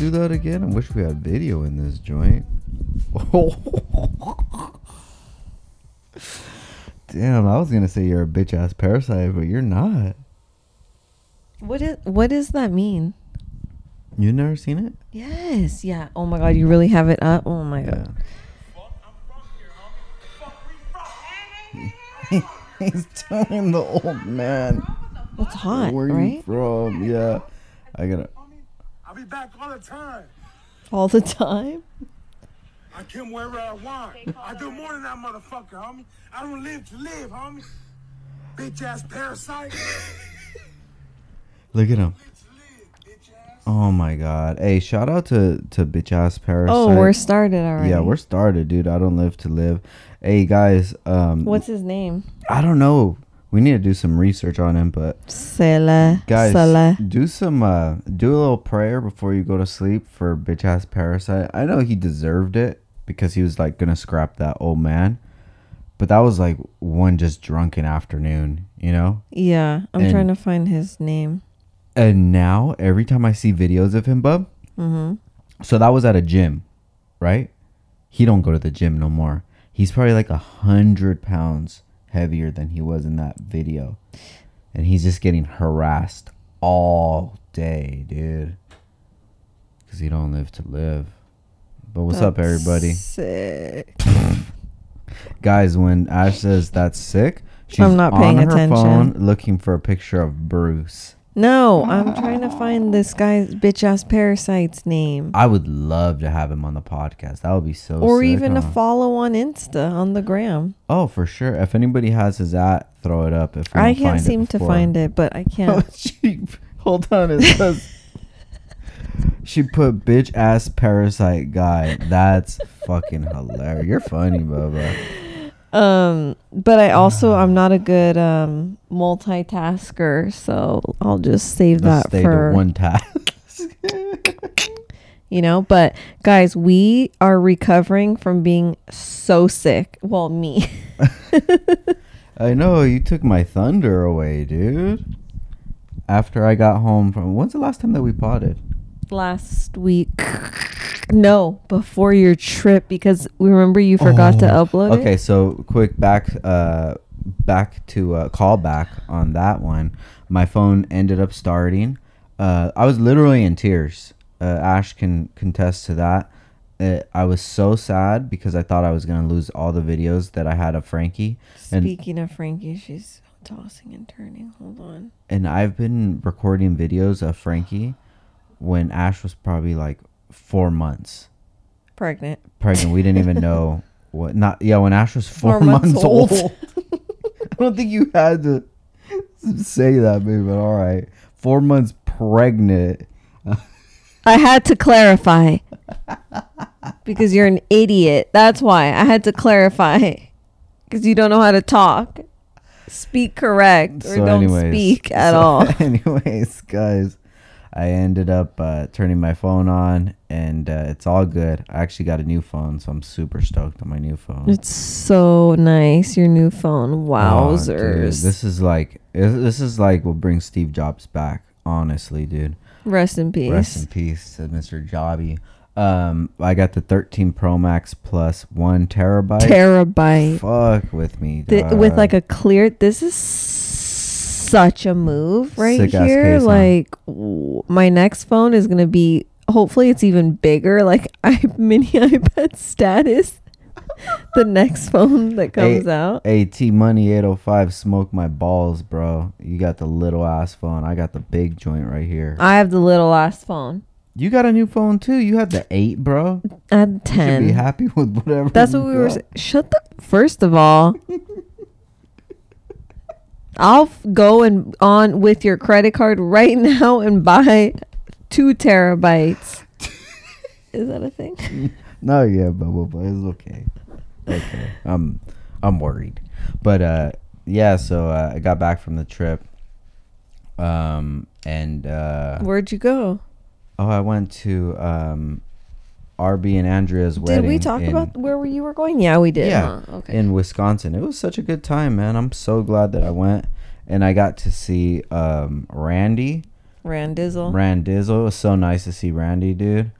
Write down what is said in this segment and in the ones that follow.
do that again? I wish we had video in this joint. Damn, I was gonna say you're a bitch ass parasite, but you're not. What is what does that mean? You never seen it? Yes. Yeah. Oh my god, you really have it up. Oh my god. He's telling the old man. It's hot, Where are you from? Yeah. I gotta. I'll be back all the time. All the time. I come wherever I want. I do more than that motherfucker, homie. I don't live to live, homie. Bitch ass parasite. Look at him. Live to live, bitch ass. Oh my god. Hey, shout out to to bitch ass parasite. Oh, we're started already. Yeah, we're started, dude. I don't live to live. Hey guys, um What's his name? I don't know. We need to do some research on him, but Sela. guys, Sela. do some uh do a little prayer before you go to sleep for bitch ass parasite. I know he deserved it because he was like gonna scrap that old man. But that was like one just drunken afternoon, you know? Yeah, I'm And- trying to find his name. And now every time I see videos of him, bub, Mm-hmm. so that was at a gym, right? He don't go to the gym no more. He's probably like a hundred pounds heavier than he was in that video, and he's just getting harassed all day, dude. Cause he don't live to live. But what's up, everybody? Sick. Guys, when Ash says that's sick, she's I'm not paying on her attention. phone looking for a picture of Bruce. No, I'm trying to find this guy's bitch ass parasite's name. I would love to have him on the podcast. That would be so. or sick, even a follow on Insta on the gram. Oh, for sure. If anybody has his at, throw it up. If I can't seem to find it, but I Oh, can't. she, hold on. It says she put bitch ass parasite guy. That's fucking hilarious. You're funny, Bubba. Um, but I also I'm not a good um multitasker, so I'll just save Let's that for one task. you know. But guys, we are recovering from being so sick. Well, me. I know you took my thunder away, dude. After I got home from, when's the last time that we potted? Last week. No, before your trip because we remember you forgot to upload Oh, Okay, it. so quick back uh back to uh call back on that one. My phone ended up starting. Uh I was literally in tears. Uh Ash can contest to that. Uh, I was so sad because I thought I was going to lose all the videos that I had of Frankie and Speaking of Frankie, she's tossing and turning. Hold on. and I've been recording videos of Frankie when Ash was probably like 4 months Pregnant. pregnant. We didn't even know what not yeah, when Ash was 4, Four months months, old. old. I don't think you had to say that, baby, but all right. Four months pregnant. I had to clarify because you're an idiot. That's why I had to clarify because you don't know how to talk. Speak correct or So don't anyways, speak at so all. anyways, guys, I ended up uh, turning my phone on, and uh, it's all good. I actually got a new phone, so I'm super stoked on my new phone. It's so nice, your new phone. Oh, dude, Wowzers. this is like this is like what brings Steve Jobs back. Honestly, dude. Rest in peace. Rest in peace to Mr. Jobby. Um, I got the 13 Pro Max plus one terabyte. Terabyte. Fuck with me, Th- with like a clear this is such a move right Sick-ass here case, huh? like w- my next phone is gonna be hopefully it's even bigger like i mini ipad status the next phone that comes Hey, out AT Money 805, smoke my balls, bro. You got the little ass phone. I got the big joint right here. i have the little ass phone You got a new phone too. You had the 8, bro. i had You should 10 be happy with whatever. that's what we were got. sa- shut the first of all i'll go and on with your credit card right now and buy two terabytes is that a thing No, yeah, but, but, but it's okay. Okay. I'm I'm worried. But uh yeah, so uh, I got back from the trip. Um and uh Where'd you go? oh, I went to um RB and Andrea's wedding. Did we talk in- about where you were going? Yeah, we did. Yeah, huh? Okay. in Wisconsin. It was such a good time, man. I'm so glad that I went and I got to see um Randy Randizzle. Randizzle. It was so nice to see Randy, dude.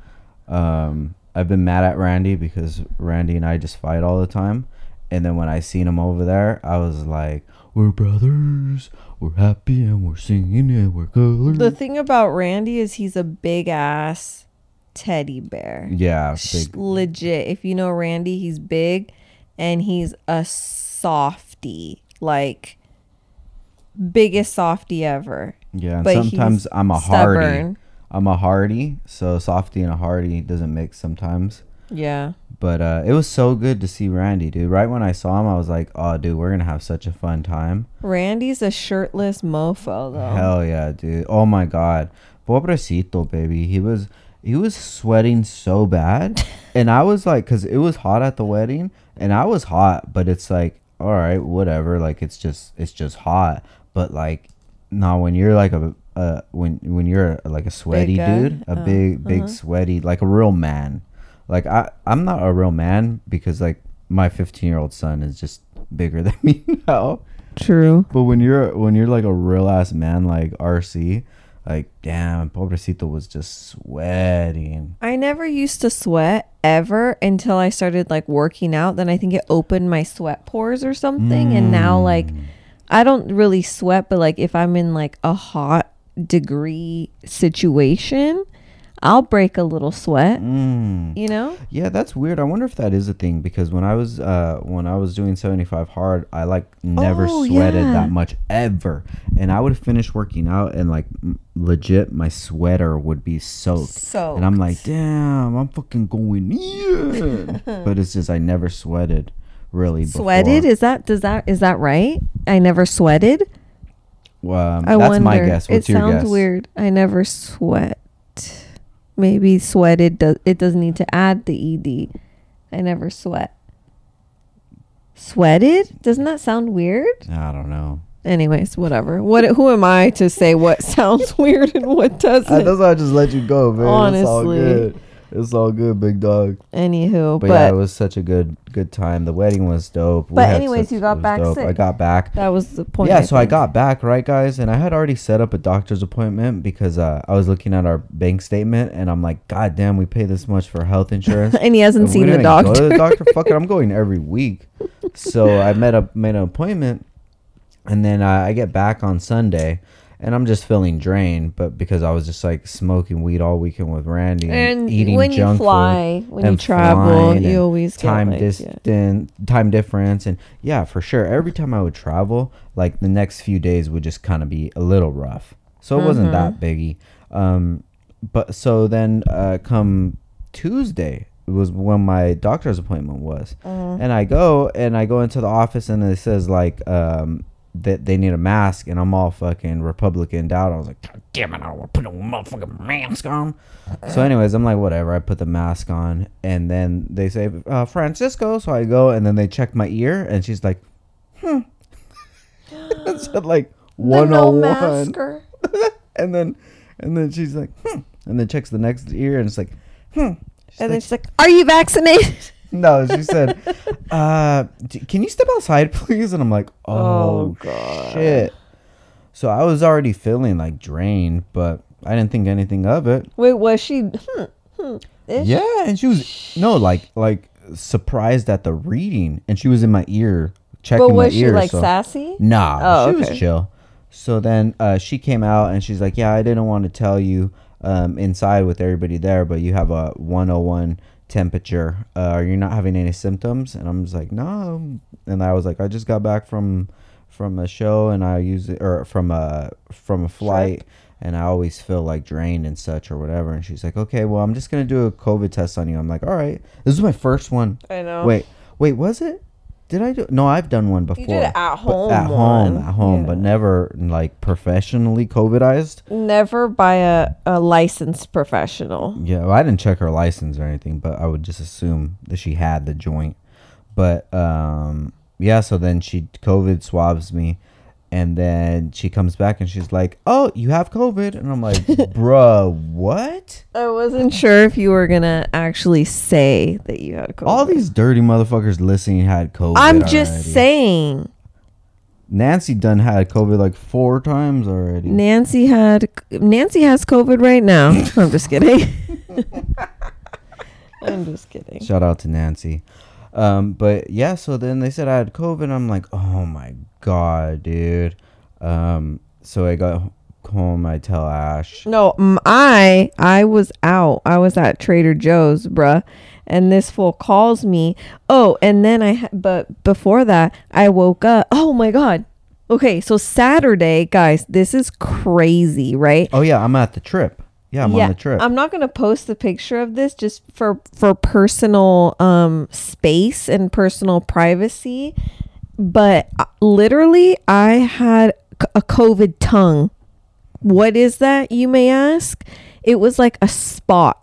Um, I've been mad at Randy because Randy and I just fight all the time. And then when I seen him over there, I was like, "We're brothers. We're happy and we're singing and we're colors." the thing about Randy is he's a big ass teddy bear. yeah, big. Legit. If you know Randy, he's big and he's a softy. Like biggest softy ever. Yeah, and but sometimes I'm a hardy. stubborn. I'm a hardy, so softy and a hardy doesn't mix sometimes. Yeah. But uh, it was so good to see Randy, dude. Right when I saw him, I was like, "Oh, dude, we're gonna have such a fun time." Randy's a shirtless mofo though. Hell yeah, dude. Oh my god. Pobrecito, baby. He was he was sweating so bad. and I was like cuz it was hot at the wedding and I was hot, but it's like all right, whatever. Like it's just it's just hot. But like now when you're like a uh when when you're like a sweaty dude, a Oh, big big sweaty like a real man. Like I I'm not a real man because like my 15-year-old son is just bigger than me now. True. But when you're when you're like a real ass man like RC, like damn, Pobrecito was just sweating. I never used to sweat ever until I started like working out. Then I think it opened my sweat pores or something. And now hmm. like I don't really sweat, but like if I'm in like a hot degree situation, I'll break a little sweat. Mm. You know? Yeah, that's weird. I wonder if that is a thing because when I was uh when I was doing 75 hard, I like never Oh, sweated yeah. that much ever. And I would finish working out and like m- legit my sweater would be soaked. And I'm like, "Damn, I'm fucking going in." but it's just I never sweated really before. Sweated? Is that does that is that right? I never sweated. Um, I that's wonder. my guess. What's it your sounds guess? weird. I never sweat. Maybe sweated does it doesn't need to add the ed. I never sweat. Sweated? Doesn't that sound weird? I don't know. Anyways, whatever. What who am I to say what sounds weird and what doesn't? that's why I just let you go, man. It's all Honestly. It's all good, big dog. Anywho, But, but, yeah, it was such a good good time. The wedding was dope. We But had anyways, you got it was back I got back. that was the point. yeah, so I think. got back, right, guys, and I had already set up a doctor's appointment because uh, I was looking at our bank statement and I'm like, God damn, we pay this much for health insurance. and he hasn't We're seen the gonna Go doctor. to the doctor. Fuck it, I'm going every week. So I met up, made an appointment, and then uh, I get back on Sunday, and I'm just feeling drained. But because I was just like smoking weed all weekend with Randy and, and eating when you junk fly, food when you travel, you always time like, yeah. distance, time difference, and yeah, for sure. Every time I would travel, like the next few days would just kind of be a little rough. So it wasn't that Mm-hmm. biggie. Um, but so then uh, come Tuesday was when my doctor's appointment was, Mm-hmm. and I go and I go into the office and it says like um that they need a mask and I'm all fucking Republican down. I was like, God damn it, I don't want to put a motherfucking mask on. So, anyways, I'm like, whatever. I put the mask on and then they say uh, Francisco, so I go and then they check my ear and she's like, hmm. it said like The no 101 masker. and then and then she's like, hmm. and then checks the next ear and it's like, hmm. She's And like, then she's like, "Are you vaccinated?" no, she said, uh, d- "Can you step outside, please?" And I'm like, "Oh, Oh, God. shit!" So I was already feeling like drained, but I didn't think anything of it. Wait, was she? Hmm, hmm. Yeah, and she was no like like surprised at the reading, and she was in my ear checking But was my she ear. like so- sassy? Nah, Oh, she okay. was chill. So then uh, she came out and she's like, "Yeah, I didn't want to tell you um, inside with everybody there, but you have a 101 temperature. Uh, are you not having any symptoms?" And I'm just like, "No." And I was like, "I just got back from from a show and I use it or from a from a flight." And I always feel like drained and such or whatever. And she's like, okay, well, I'm just going to do a COVID test on you. I'm like, all right. This is my first one. I know. Wait, wait, was it? Did I do? No, I've done one before. You did it at home At home, one. at home, but never like professionally COVIDized. Never by a, a licensed professional. Yeah, well, I didn't check her license or anything, but I would just assume that she had the joint. But um, yeah, so then she COVID swabs me, and then she comes back and she's like, "Oh, you have COVID," and I'm like, "Bruh, what?" I wasn't sure if you were gonna actually say that you had COVID. All these dirty motherfuckers listening had COVID. I'm just already. saying. Nancy done had COVID like four times already. Nancy had Nancy has COVID right now. I'm just kidding. I'm just kidding. Shout out to Nancy. Um, but yeah, so then they said I had COVID. I'm like, oh my god, dude. Um, so I got home. I tell Ash. No, I I was out. I was at Trader Joe's, bruh. And this fool calls me. Oh, and then I ha- but before that, I woke up. Oh my god. Okay, so Saturday, guys, this is crazy, right? Oh yeah, I'm at the trip. Yeah, I'm on the trip. I'm not gonna post the picture of this just for for personal um space and personal privacy, but uh, literally, I had a COVID tongue. What is that, you may ask? It was like a spot,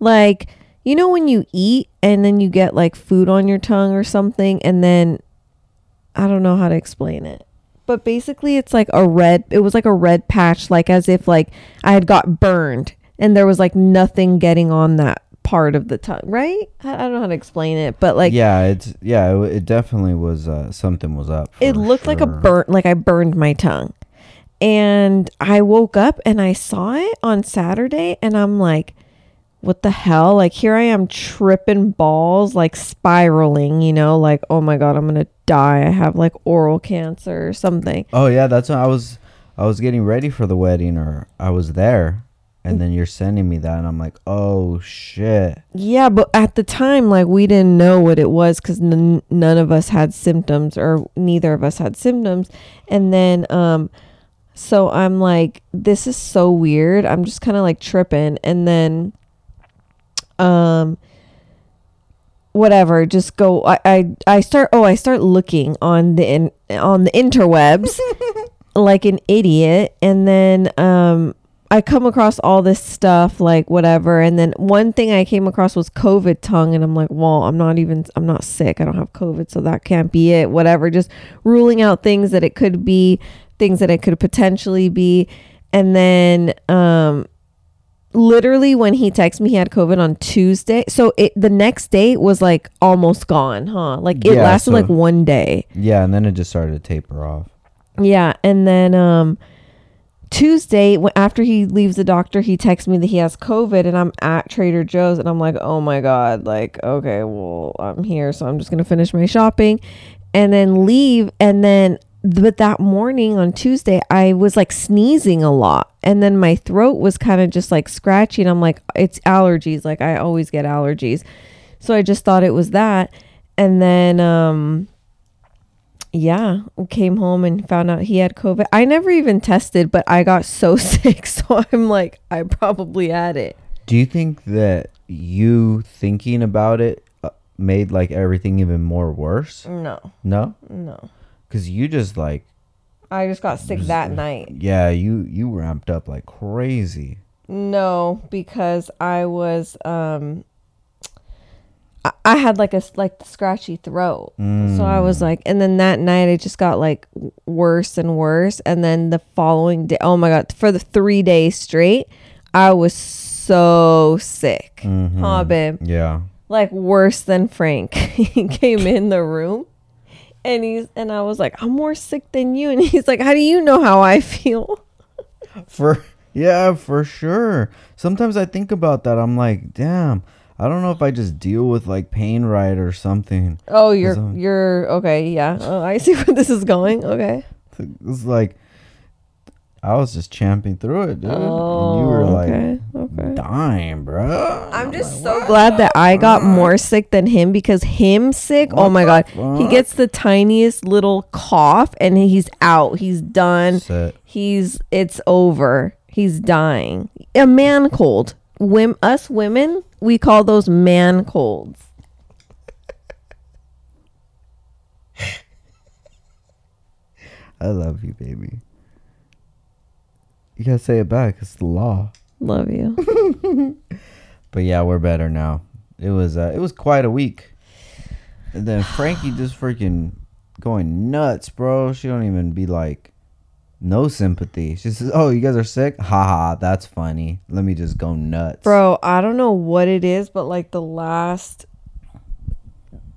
like you know when you eat and then you get like food on your tongue or something, and then I don't know how to explain it. But basically it's like a red it was like a red patch like as if like I had got burned and there was like nothing getting on that part of the tongue, right? I, I don't know how to explain it, but like yeah, it's yeah, it, it definitely was. Uh, something was up. it looked like a sure. burnt like I burned my tongue. And I woke up and I saw it on Saturday and I'm like what the hell? Like here I am tripping balls, like spiraling, you know, like oh my god, I'm going to die. I have like oral cancer or something. Oh yeah, that's when I was. I was getting ready for the wedding, or I was there, and then you're sending me that, and I'm like, oh shit. Yeah, but at the time, like we didn't know what it was because n- none of us had symptoms, or neither of us had symptoms. And then, um, so I'm like, this is so weird. I'm just kind of like tripping, and then, um, whatever. Just go. I I, I start. Oh, I start looking on the in, on the interwebs like an idiot, and then um. I come across all this stuff like whatever and then one thing I came across was covid tongue and I'm like, "Well, I'm not even I'm not sick. I don't have covid, so that can't be it." Whatever, just ruling out things that it could be, things that it could potentially be. And then um literally when he texted me he had covid on Tuesday. So it the next day was like almost gone, huh? Like it Yeah, lasted so- like one day. Yeah, and then it just started to taper off. Yeah, and then um Tuesday after he leaves the doctor, he texts me that he has COVID, and I'm at Trader Joe's, and I'm like, oh my god, like okay, well I'm here, so I'm just gonna finish my shopping, and then leave, and then but that morning on Tuesday, I was like sneezing a lot, and then my throat was kind of just like scratchy, and I'm like, it's allergies, like I always get allergies, so I just thought it was that, and then um yeah, came home and found out he had COVID. I never even tested, but I got so sick. So I'm like, I probably had it. Do you think that you thinking about it uh, made like everything even more worse? No, No, no. Because you just like I just got sick that night. yeah, you you ramped up like crazy. No, because I was um I- I had like a like scratchy throat. So I was like and then that night it just got like worse and worse and then the following day oh my god for the 3 days straight I was so sick. Huh, babe? Yeah, like worse than Frank. he came in the room and he's and I was like, I'm more sick than you. And he's like, How do you know how I feel? for yeah, for sure. Sometimes I think about that. I'm like, damn. I don't know if I just deal with like pain right or something. Oh, you're you're okay, yeah. Oh, I see where this is going. Okay. It's like I was just champing through it, dude. Oh, and you were oh, like okay, okay. dying, bro. I'm just so glad that I got more sick than him because him sick, oh my the god. He gets the tiniest little cough and he's out. He's done. Set. He's it's over. He's dying. A man cold. Wim, us women, we call those man colds. I love you, baby. You gotta say it back. It's the law. Love you. But yeah, we're better now. It was uh, it was quite a week. And then Frankie just freaking going nuts, bro. She don't even be like no sympathy. She says, "Oh, you guys are sick? Haha, that's funny. Let me just go nuts." Bro, I don't know what it is, but like the last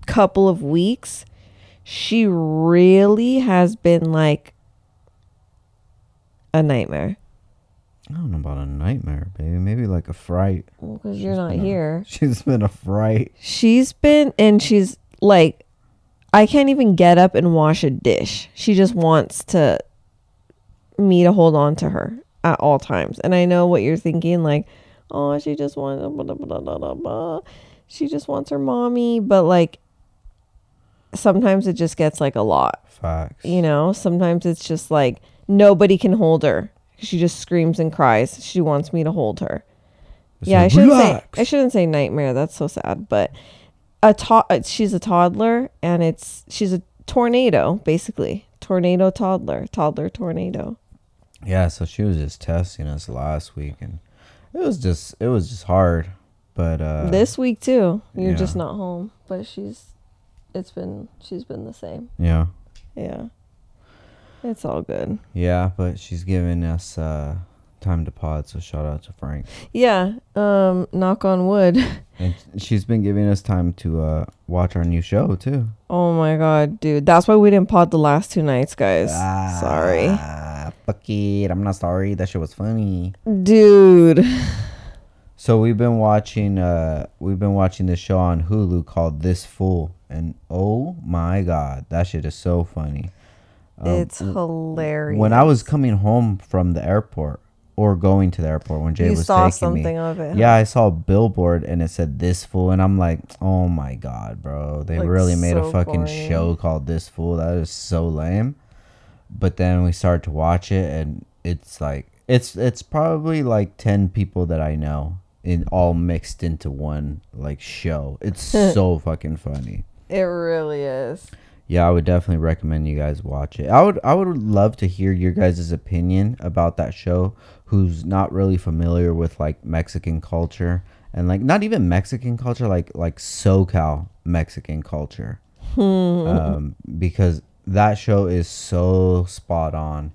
couple of weeks, she really has been like a nightmare I don't know about a nightmare, baby. Maybe like a fright. because you're not here. She's been a fright. She's been and she's like I can't even get up and wash a dish. She just wants to me to hold on to her at all times. And I know what you're thinking like, "Oh, she just wants blah, blah, blah. She just wants her mommy." But like sometimes it just gets like a lot. Facts. You know, sometimes it's just like nobody can hold her. She just screams and cries. She wants me to hold her. It's yeah, I shouldn't "Relax." say I shouldn't say nightmare. That's so sad. But a to- uh, she's a toddler and it's she's a tornado basically. Tornado toddler, toddler tornado. Yeah, so she was just testing us last week, and it was just it was just hard. But uh this week too. You're just not home, but she's it's been she's been the same. yeah, Yeah. It's all good. yeah, but she's giving us uh time to pod. So shout out to Frank, Yeah. Um knock on wood. and she's been giving us time to uh watch our new show too. Oh my god, dude. That's why we didn't pod the last two nights, guys. Sorry. Ah, fuck it. I'm not sorry. That shit was funny. Dude. So we've been watching uh we've been watching this show on Hulu called This Fool and oh my god, that shit is so funny. Um, it's hilarious. when I was coming home from the airport or going to the airport when Jay you was saw taking something me. of it. Yeah, I saw a billboard and it said this fool and I'm like, "Oh my god, bro. They Like, really made a fucking corny. show called This Fool. That is so lame." But then we started to watch it and it's like it's it's probably like 10 people that I know in all mixed into one like show. It's so fucking funny. It really is. Yeah, I would definitely recommend you guys watch it. I would I would love to hear your guys' opinion about that show who's not really familiar with like Mexican culture and like not even Mexican culture like like SoCal Mexican culture. um, because that show is so spot on.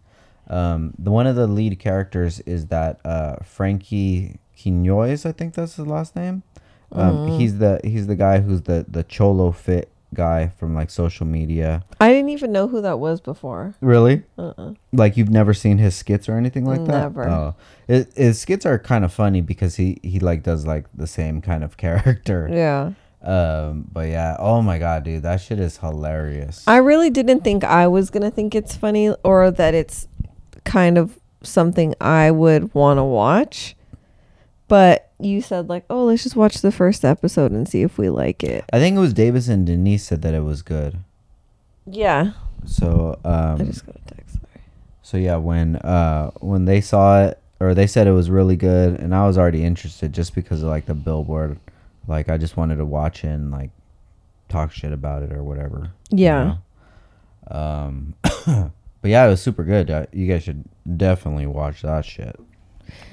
Um, the one of the lead characters is that uh, Frankie Quinones, I think that's his last name. Um, He's the he's the guy who's the the cholo fit guy from like social media. I didn't even know who that was before. Really? Uh-uh. Like you've never seen his skits or anything like that? Never. Oh, it, his skits are kind of funny because he he like does like the same kind of character. Yeah. Um, but yeah, oh my god, dude, that shit is hilarious. I really didn't think I was going to think it's funny or that it's kind of something I would want to watch. But you said like, "Oh, let's just watch the first episode and see if we like it." I think it was Davis and Denise said that it was good. Yeah. So um, I just got a text. Sorry. So yeah, when uh when they saw it or they said it was really good and I was already interested just because of like the billboard. Like I just wanted to watch it and like talk shit about it or whatever. you Yeah. know? Um but yeah, it was super good. Uh, you guys should definitely watch that shit.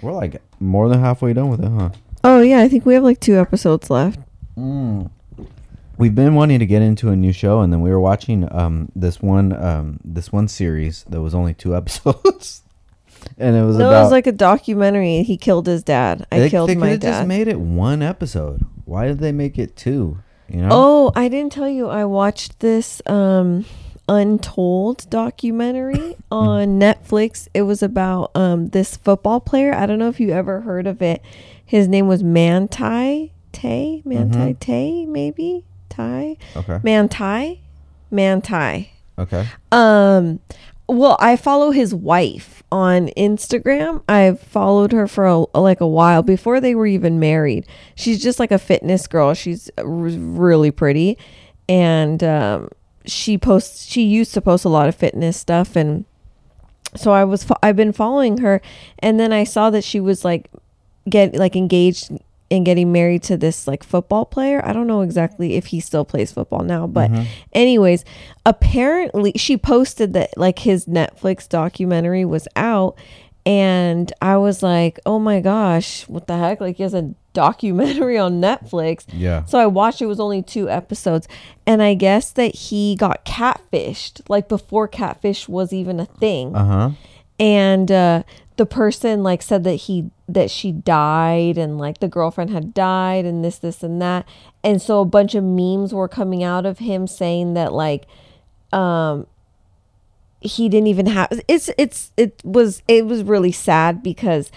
We're like more than halfway done with it, huh? Oh, yeah, I think we have like two episodes left. Mm. We've been wanting to get into a new show, and then we were watching um this one um this one series that was only two episodes, and it was No, about it was like a documentary. He killed his dad. I they, killed they my could've just made it one episode. Why did they make it two? You know? Oh, I didn't tell you. I watched this um Untold documentary on Netflix. It was about um this football player. I don't know if you ever heard of it. His name was Manti Tay, Manti Tay, maybe Ty, okay. Manti, Manti. Okay. Um, well, I follow his wife on Instagram. I've followed her for a, like a while before they were even married. She's just like a fitness girl. She's r- really pretty, and um, she posts. She used to post a lot of fitness stuff, and so I was. I've been following her, and then I saw that she was like get like engaged and getting married to this like football player. I don't know exactly if he still plays football now, but mm-hmm. anyways, apparently she posted that like his Netflix documentary was out and I was like, "Oh my gosh, what the heck? Like he has a documentary on Netflix." Yeah. So I watched it was only 2 episodes and I guess that he got catfished like before catfish was even a thing Uh huh. and uh, the person like said that he that she died and like the girlfriend had died and this this and that and so a bunch of memes were coming out of him saying that like um he didn't even have it's it's it was it was really sad because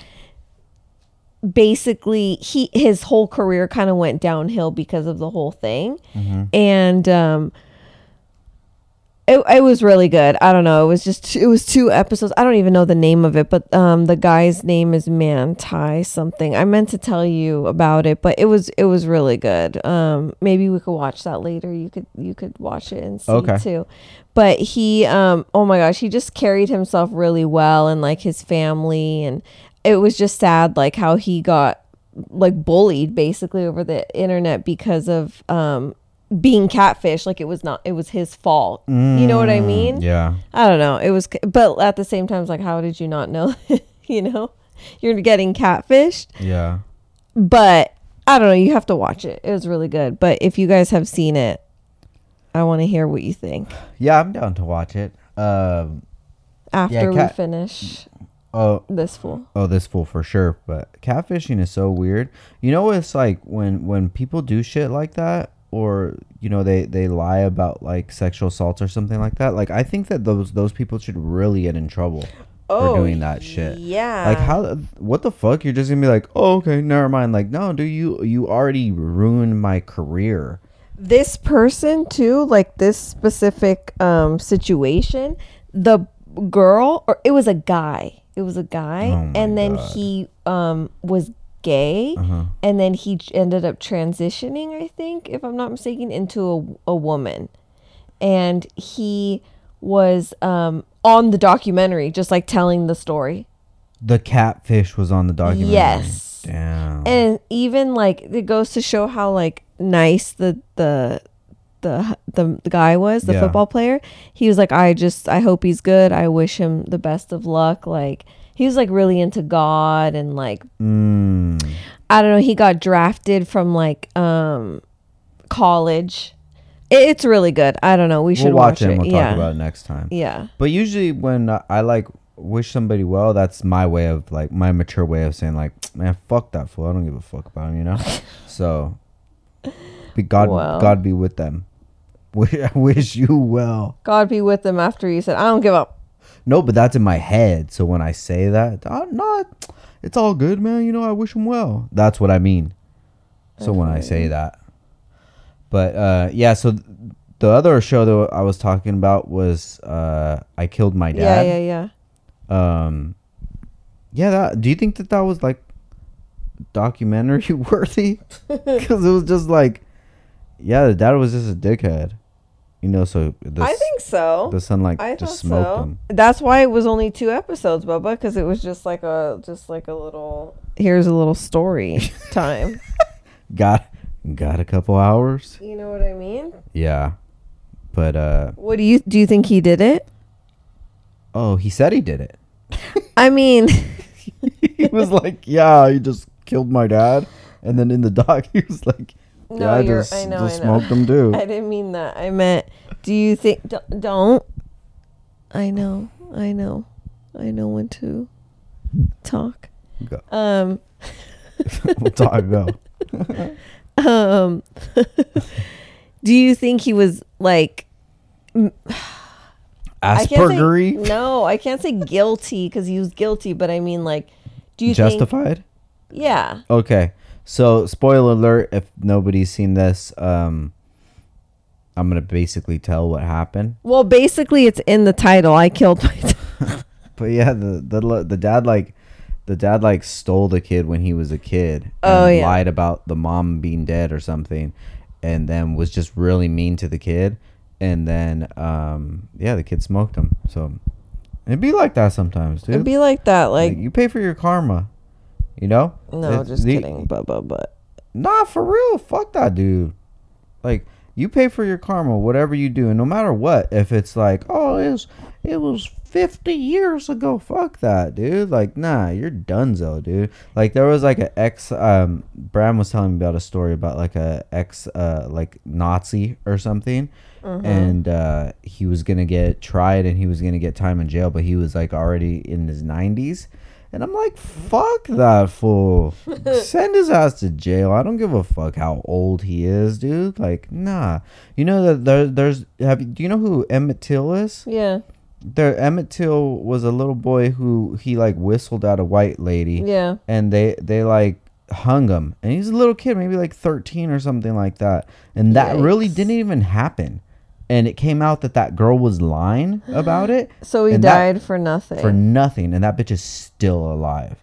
basically he his whole career kind of went downhill because of the whole thing. And um it, it was really good. I don't know. It was just it was two episodes. I don't even know the name of it but um the guy's name is manti something. I meant to tell you about it but it was it was really good. Um maybe we could watch that later. You could you could watch it and see Okay. too. But he um oh my gosh he just carried himself really well and like his family and it was just sad like how he got like bullied basically over the internet because of um being catfish like it was not it was his fault you know what i mean Mm, Yeah. i don't know it was but at the same time it's like how did you not know you know you're getting catfished Yeah. but i don't know you have to watch it it was really good but if you guys have seen it i want to hear what you think Yeah, I'm down to watch it. Um. after cat- we finish Oh. this fool Oh, this fool for sure. But catfishing is so weird. You know, it's like when when people do shit like that, or you know, they they lie about like sexual assaults or something like that. Like, I think that those those people should really get in trouble for doing that shit. Oh, yeah Like how? What the fuck? You're just gonna be like, oh, okay, never mind. Like, no, do you you already ruined my career? this person too like this specific um situation the girl or it was a guy it was a guy Oh and then God. he um was gay Uh-huh. and then he ended up transitioning i think if i'm not mistaken into a, a woman and he was um on the documentary just like telling the story The catfish was on the documentary. Yes. Damn. and even like it goes to show how like nice the the the the, the guy was the Yeah. football player he was like i just i hope he's good i wish him the best of luck like he was like really into god and like mm. i don't know he got drafted from like um college it, it's really good i don't know we should We'll watch, watch, it. and We'll yeah talk about it next time. yeah But usually when I- I like wish somebody well, that's my way of like my mature way of saying like, man, fuck that fool. I don't give a fuck about him, you know. so, be God, Wow. God be with them. I wish you well. god be with them after you said i don't give up No, but that's in my head. So when I say that, uh, no, it's all good, man. You know, I wish him well. That's what I mean. So when I say that, but uh, yeah. So th- the other show that I was talking about was uh, I killed my dad. yeah yeah yeah um yeah that do you think that that was like documentary worthy because it was just like yeah the dad was just a dickhead you know so the, i think so the son like I just thought smoked so. him That's why it was only two episodes, Bubba, because it was just like a just like a little. Here's a little story time. got got a couple hours you know what I mean? yeah but uh What do you do? You think he did it? oh he said he did it I mean, he was like yeah he just killed my dad and then in the doc he was like No, yeah I just, I know, just I know. smoked him too I didn't mean that. I meant, do you think? Don't. don't. I know. I know. I know when to talk. Go. Um. we'll talk go Um. do you think he was like? I say, aspergery no, I can't say guilty because he was guilty, but I mean like, do you think? justified Yeah. Okay. So, spoiler alert if nobody's seen this, um I'm going to basically tell what happened. Well, basically, it's in the title. I killed my. But yeah, the the the dad like the dad like stole the kid when he was a kid Oh, yeah. lied about the mom being dead or something and then was just really mean to the kid and then um yeah, the kid smoked him. So, it'd be like that sometimes, dude. It'd be like that. like, Like, you pay for your karma. You know? no, It's- just the- kidding. But but but. Nah, for real. Fuck that dude. Like you pay for your karma, whatever you do, and no matter what, if it's like, oh, it was it was fifty years ago. Fuck that, dude. Like, nah, you're donezo, dude. Like there was like an ex. Um, Bram was telling me about a story about like a ex, uh, like Nazi or something. And uh, he was gonna get tried, and he was gonna get time in jail, but he was like already in his nineties, And I'm like, fuck that fool. Send his ass to jail. I don't give a fuck how old he is, dude. Like, nah. You know that there, there's have you, do you know who Emmett Till is? Yeah. There Emmett Till was a little boy who he like whistled at a white lady Yeah. and they they like hung him. And he's a little kid, maybe like 13 or something like that. And that really didn't even happen. And it came out that that girl was lying about it So he And that- died for nothing. for nothing, and that bitch is still alive.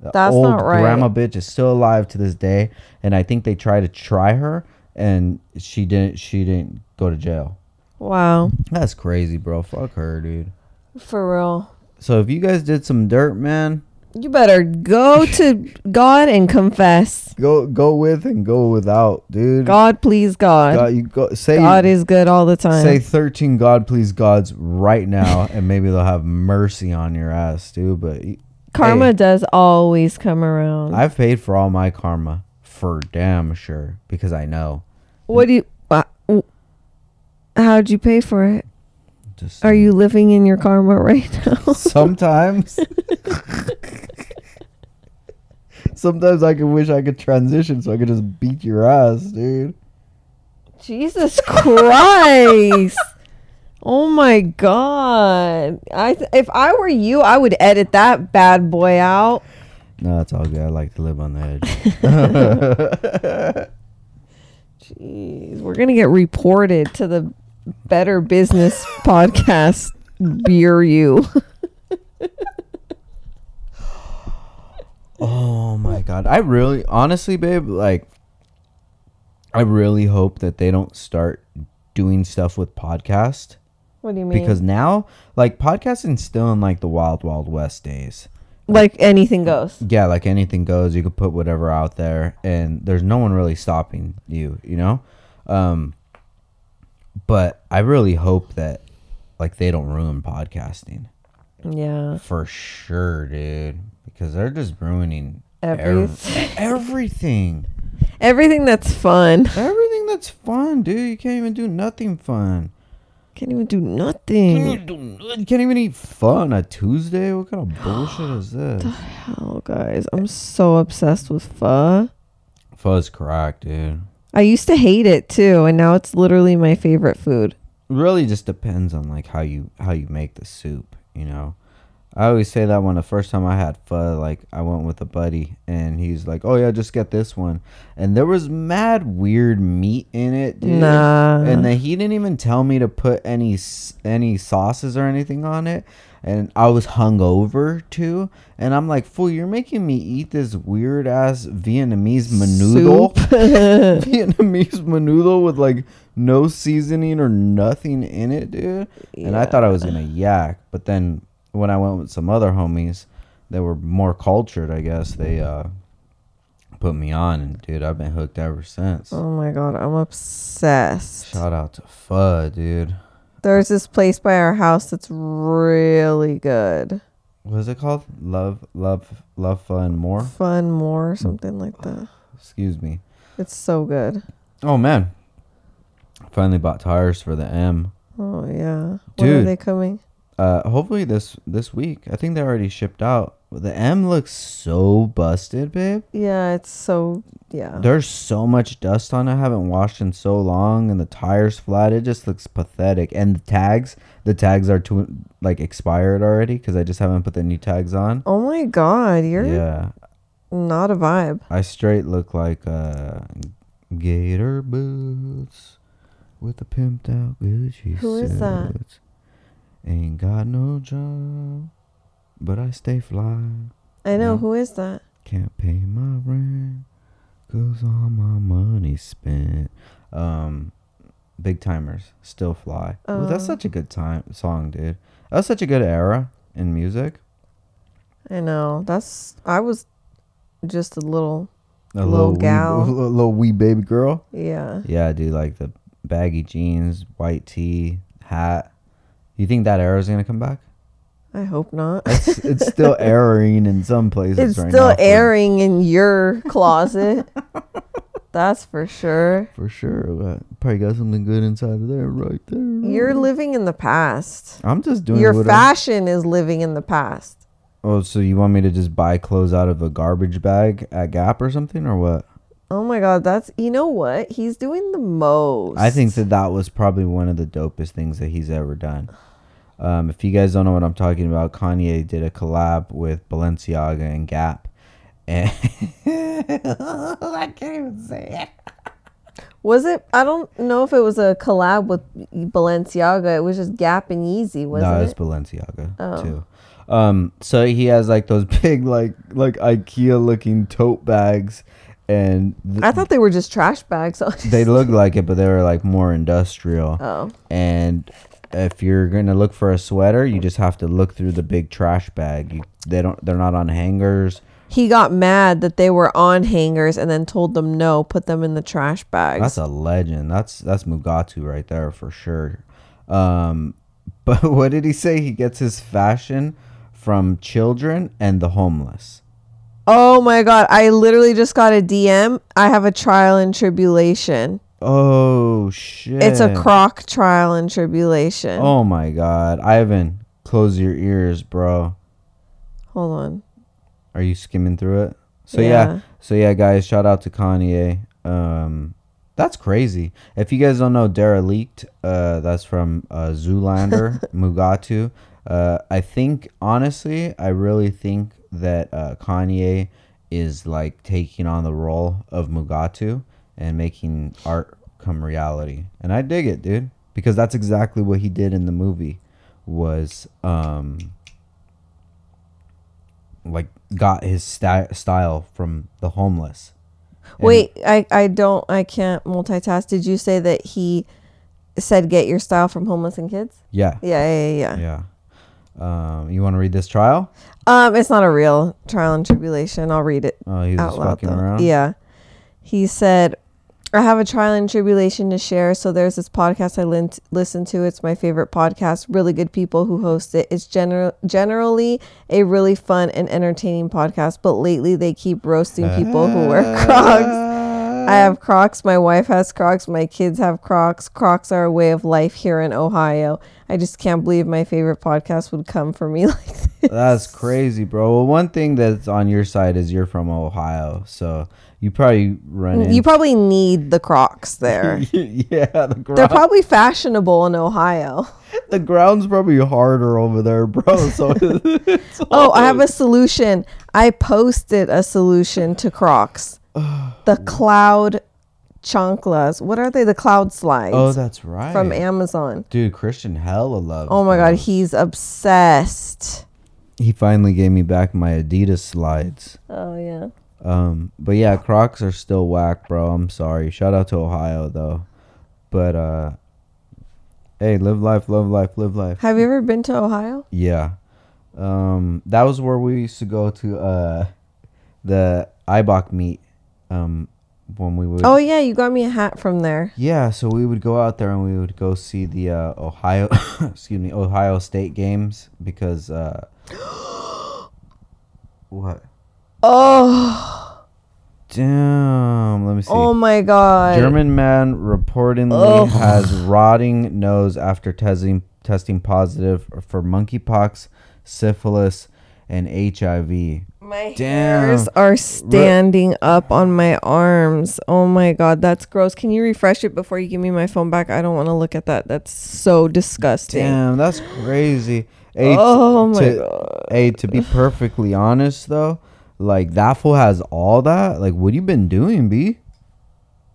The That's old not right. grandma bitch is still alive to this day, and I think they tried to try her, and she didn't. She didn't go to jail. wow. That's crazy, bro. Fuck her, dude. For real. So if you guys did some dirt, man, You better go to God and confess. go go with and go without, dude. God, please God. God, you go say God is good all the time. say thirteen God please gods right now, and maybe they'll have mercy on your ass, dude. But Karma hey, does always come around. I've paid for all my karma for damn sure because I know. what do you? Uh, how'd you pay for it? Just Are you living in your karma right now? sometimes? sometimes I could wish I could transition so I could just beat your ass, dude. Jesus Christ. Oh my god. I th- if I were you, I would edit that bad boy out. No, it's all good. I like to live on the edge. Jeez, we're going to get reported to the Better Business podcast bureau. oh my god. I really honestly, babe, like I really hope that they don't start doing stuff with podcast What do you mean? because now like podcasting's still in like the wild wild west days. like anything goes. yeah, like anything goes. You could put whatever out there, and there's no one really stopping you. You know, um, but I really hope that like they don't ruin podcasting Yeah. for sure, dude, because they're just ruining Everything. ev- everything. Everything that's fun. Everything that's fun, dude. You can't even do nothing fun. Can't even do You nothing. can't, do, you can't even eat fun on a Tuesday. What kind of bullshit is this? The hell, guys, I'm so obsessed with pho. Fuzz crack, dude. I used to hate it too, and now it's literally my favorite food. really just depends on like how you how you make the soup you know i always say that when the first time i had pho like i went with a buddy and he's like oh yeah just get this one and there was mad weird meat in it dude. Nah. and then he didn't even tell me to put any any sauces or anything on it and i was hungover too and i'm like fool you're making me eat this weird ass vietnamese menudo Vietnamese menudo with like no seasoning or nothing in it, dude. And I thought I was gonna yak, but then when I went with some other homies that were more cultured, I guess they uh put me on, and dude, I've been hooked ever since. Oh my god, I'm obsessed. Shout out to Pho, dude. There's this place by our house that's really good. What is it called? Love, love, love, fun, more. Fun more something like that. Excuse me. It's so good. Oh man, finally bought tires for the M. Oh yeah. When are Dude. they coming? Uh, hopefully this this week. I think they already shipped out. The M looks so busted, babe. Yeah, it's so yeah. There's so much dust on it. I haven't washed in so long, and the tires flat. It just looks pathetic. And the tags, the tags are too like expired already because I just haven't put the new tags on. Oh my god, you're Yeah, not a vibe. I straight look like uh, gator boots with a pimped out Gucci Who is that? Ain't got no job, but I stay fly. I know Yeah. who is that? Can't pay my rent, cause all my money spent. Um, Big Tymers still fly. Ooh, that's Oh. such a good time song, dude. That was such a good era in music. I know. That's I was just a little A Little wee- gal. little, little wee baby girl. yeah. Yeah, dude, like the baggy jeans, white tee, hat. You think that era is gonna come back? I hope not. It's, it's still airing in some places. it's right still now airing in your closet. That's for sure. for sure. Probably got something good inside of there, right there. You're living in the past. I'm just doing Your what I- fashion is living in the past. Oh, so you want me to just buy clothes out of a garbage bag at Gap or something, or what? Oh my god, that's you know what? He's doing the most. I think that that was probably one of the dopest things that he's ever done. Um, if you guys don't know what I'm talking about, Kanye did a collab with Balenciaga and Gap, and I can't even say it. Was it I don't know if it was a collab with Balenciaga. It was just Gap and Yeezy, wasn't no, it's it? Balenciaga Oh. too. Um, so he has like those big, like like IKEA looking tote bags, and th- I thought they were just trash bags. they look like it, but they were like more industrial. Oh. And if you're gonna look for a sweater, you just have to look through the big trash bag. You, they don't. They're not on hangers. He got mad that they were on hangers and then told them no, put them in the trash bags. That's a legend. That's that's Mugatu right there for sure. Um, but what did he say? He gets his fashion from children and the homeless. Oh my god, I literally just got a DM. I have a trial and tribulation. Oh shit! It's a croc trial and tribulation. Oh my god, Ivan, close your ears, bro. Hold on. Are you skimming through it? So yeah. Yeah. so yeah, guys, shout out to Kanye. Um, that's crazy. If you guys don't know Derelict, uh, that's from uh, Zoolander, Mugatu. Uh, I think honestly, I really think that uh, Kanye is like taking on the role of Mugatu and making art come reality, and I dig it, dude, because that's exactly what he did in the movie. Was um like got his sti- style from the homeless. And- Wait, I I don't I can't multitask. Did you say that he said get your style from homeless and kids? Yeah. Yeah, yeah, yeah. yeah. Yeah. Um, you want to read this trial? Um, it's not a real trial and tribulation. I'll read it Oh, he's out loud. fucking though. around. Yeah. He said, I have a trial and tribulation to share. So there's this podcast I lin- listen to. It's my favorite podcast. Really good people who host it. It's gener- generally a really fun and entertaining podcast, but lately they keep roasting people who wear Crocs. I have Crocs. My wife has Crocs. My kids have Crocs. Crocs are a way of life here in Ohio. I just can't believe my favorite podcast would come for me like this. That's crazy, bro. Well, one thing that's on your side is you're from Ohio, so you probably run mm, in. You probably need the Crocs there. yeah, the They're probably fashionable in Ohio. the ground's probably harder over there, bro. So Oh, I have a solution. I posted a solution to Crocs. The cloud chanclas. What are they? The cloud slides Oh, that's right. from Amazon. Dude, Christian hella loves. Oh my god, those. he's obsessed. he finally gave me back my Adidas slides. Oh yeah. Um, but yeah, Crocs are still whack, bro. I'm sorry. Shout out to Ohio though. But uh hey, live life, love life, live life. Have you ever been to Ohio? Yeah. Um that was where we used to go to uh the IBOC meet um when we would Oh yeah, you got me a hat from there. Yeah, so we would go out there and we would go see the uh, Ohio excuse me, Ohio State games because uh what? Oh, Damn, let me see. oh my god. German man reportedly Ugh. has rotting nose after testing testing positive for monkeypox, syphilis, and HIV. My Damn. hairs are standing up on my arms. Oh my god, that's gross. Can you refresh it before you give me my phone back? I don't want to look at that. That's so disgusting. Damn, that's crazy. Hey, Oh my to, God. Hey, to be perfectly honest though, like that fool has all that. Like, what you been doing, b?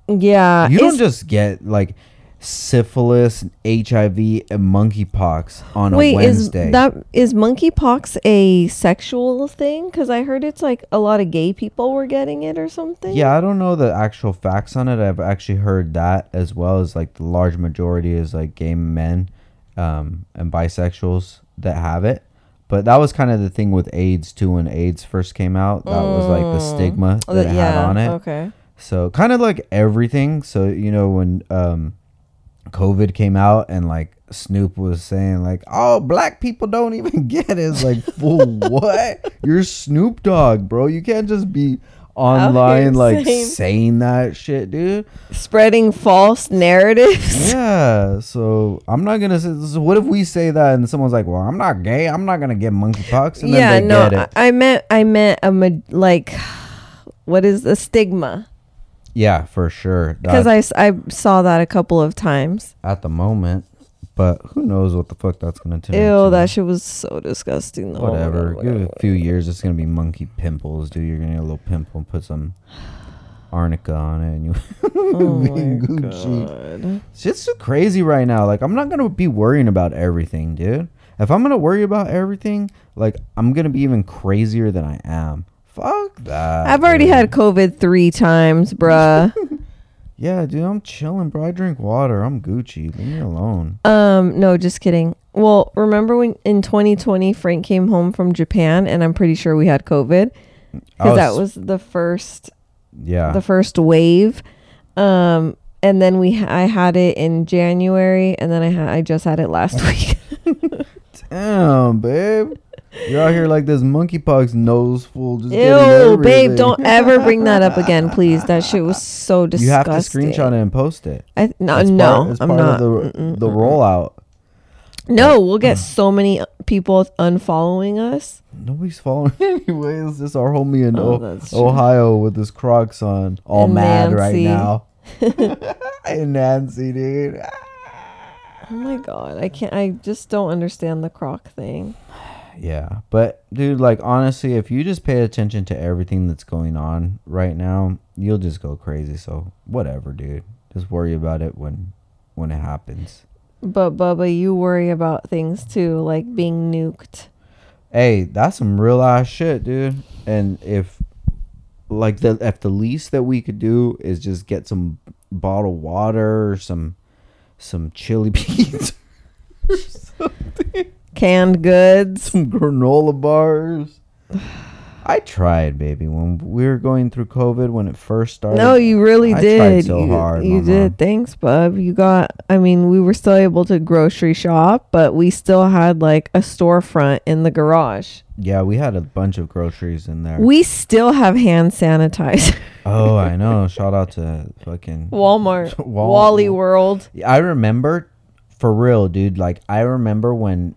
Yeah. You don't just get like syphilis, HIV, and monkeypox on Wait, a is Wednesday. that is monkeypox a sexual thing? Because I heard it's like a lot of gay people were getting it or something. Yeah, I don't know the actual facts on it. I've actually heard that as well as like the large majority is like gay men um, and bisexuals that have it. But that was kind of the thing with AIDS too. When AIDS first came out, that was like the stigma Oh, that it had on it. Okay. So kind of like everything. So you know when um, COVID came out and like Snoop was saying like, "Oh, black people don't even get it." It's like, fool, what? You're Snoop Dogg, bro. You can't just be online like saying- saying that shit, dude. Spreading false narratives. Yeah, so I'm not gonna say. So what if we say that and someone's like, "Well, I'm not gay. I'm not gonna get monkeypox," and then yeah, they no, get it. I, I meant I meant a like, what is the stigma? Yeah, for sure. Because I, I, saw that a couple of times. at the moment, but who knows what the fuck that's gonna turn. Ew, into. that shit was so disgusting. though. Whatever. Give it a few years, it's gonna be monkey pimples, dude. You're gonna get a little pimple and put some arnica on it, and you Oh my Gucci. god. Shit's so crazy right now. Like I'm not gonna be worrying about everything, dude. If I'm gonna worry about everything, like I'm gonna be even crazier than I am. Fuck that. I've already dude. had COVID three times, bruh. Yeah, dude, I'm chilling, bro. I drink water. I'm Gucci. Leave me alone. um, no, just kidding. Well, remember when in 2020 Frank came home from Japan, and I'm pretty sure we had COVID because that was the first yeah. the first wave. Um, and then we I had it in January, and then I had I just had it last week. Damn, babe. You're out here like this monkeypox nose full. Just Ew, babe, don't ever bring that up again, please. That shit was so disgusting. You have to screenshot it and post it. I, no, It's no, part, it's I'm part not. of the Mm-mm, the rollout. No, we'll get uh. so many people unfollowing us. Nobody's following anyway. It's just our homie in Oh, O- Ohio with his Crocs on, all And mad right now. and Nancy, dude. Oh my god, I can't. I just don't understand the croc thing. Yeah, but dude, like honestly, if you just pay attention to everything that's going on right now, you'll just go crazy. So whatever, dude. Just worry about it when when it happens. But Bubba, you worry about things too, like being nuked. Hey, that's some real ass shit, dude. And if like the if the least that we could do is just get some bottled water or some some chili beans, Canned goods. some granola bars. I tried, baby. When we were going through COVID, when it first started. No, you really I did. tried so you hard, you did. Thanks, bub. You got. I mean, we were still able to grocery shop, but we still had like a storefront in the garage. Yeah, we had a bunch of groceries in there. We still have hand sanitizer. oh, I know. Shout out to fucking Walmart, Wal- Wally World. I remember for real, dude. Like I remember when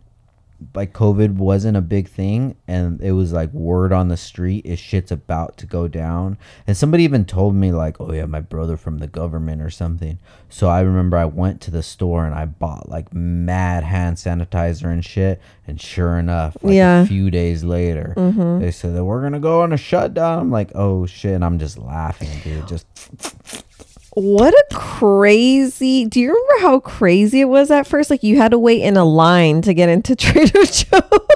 like COVID wasn't a big thing and it was like word on the street is shit's about to go down. And somebody even told me like, "Oh yeah, my brother from the government or something." So I remember I went to the store and I bought like mad hand sanitizer and shit. And sure enough, like Yeah. a few days later, mm-hmm. they said that we're gonna go on a shutdown. I'm like, "Oh shit!" And I'm just laughing, dude. Just What a crazy! Do you remember how crazy it was at first? Like you had to wait in a line to get into Trader Joe's.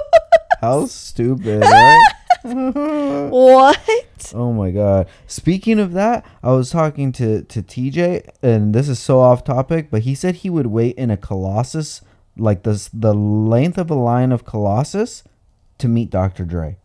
how stupid, right? what? Oh my god. Speaking of that, I was talking to to TJ and this is so off topic, but he said he would wait in a Colossus like this the length of a line of Colossus to meet Dr. Dre.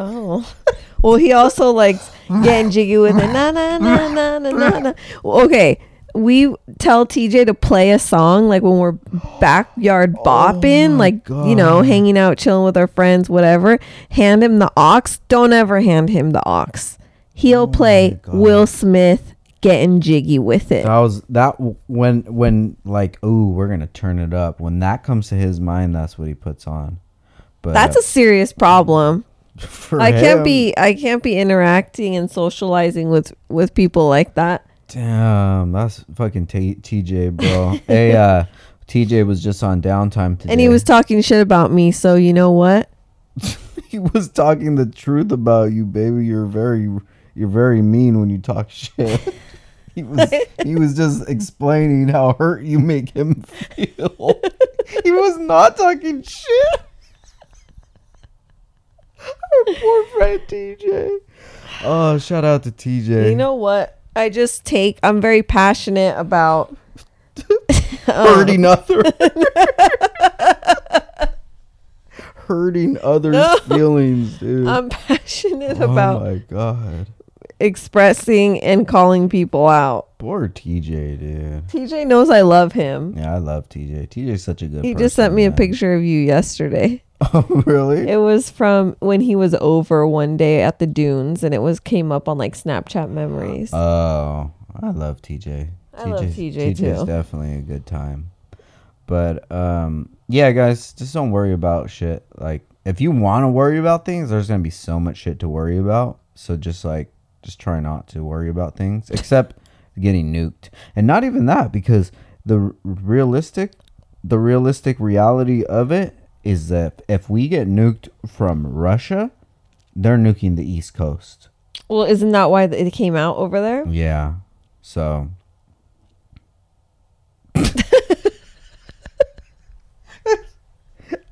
Oh. Well, he also likes getting jiggy with it. Na na na na na na na. Okay. We tell TJ to play a song like when we're backyard oh bopping, my like you know, hanging out, chilling with our friends, whatever. Hand him the aux. Don't ever hand him the aux. He'll oh play Will Smith getting jiggy with it. That was that w- when when like ooh, we're going to turn it up. When that comes to his mind, that's what he puts on. But That's a serious problem. For I can't him- be I can't be interacting and socializing with with people like that. Damn, that's fucking T- TJ, bro. hey, uh TJ was just on downtime today. And he was talking shit about me, so you know what? he was talking the truth about you, baby. You're very you're very mean when you talk shit. he was he was just explaining how hurt you make him feel. he was not talking shit. Poor friend TJ. Oh, shout out to TJ. You know what? I just take I'm very passionate about um, hurting other hurting others' feelings, dude. I'm passionate oh about Oh my god. Expressing and calling people out. Poor TJ, dude. TJ knows I love him. Yeah, I love TJ. TJ's such a good. He just sent person, me a picture of you yesterday. Oh, really? It was from when he was over one day at the dunes and it was came up on like Snapchat memories. Oh, I love TJ. I love TJ TJ's too. definitely a good time. But um, yeah, guys, just don't worry about shit. Like, if you want to worry about things, there's gonna be so much shit to worry about. So just like, just try not to worry about things, except getting nuked, and not even that because the realistic, the realistic reality of it is that if we get nuked from Russia, they're nuking the East Coast. well, isn't that why it came out over there? Yeah. So. uh,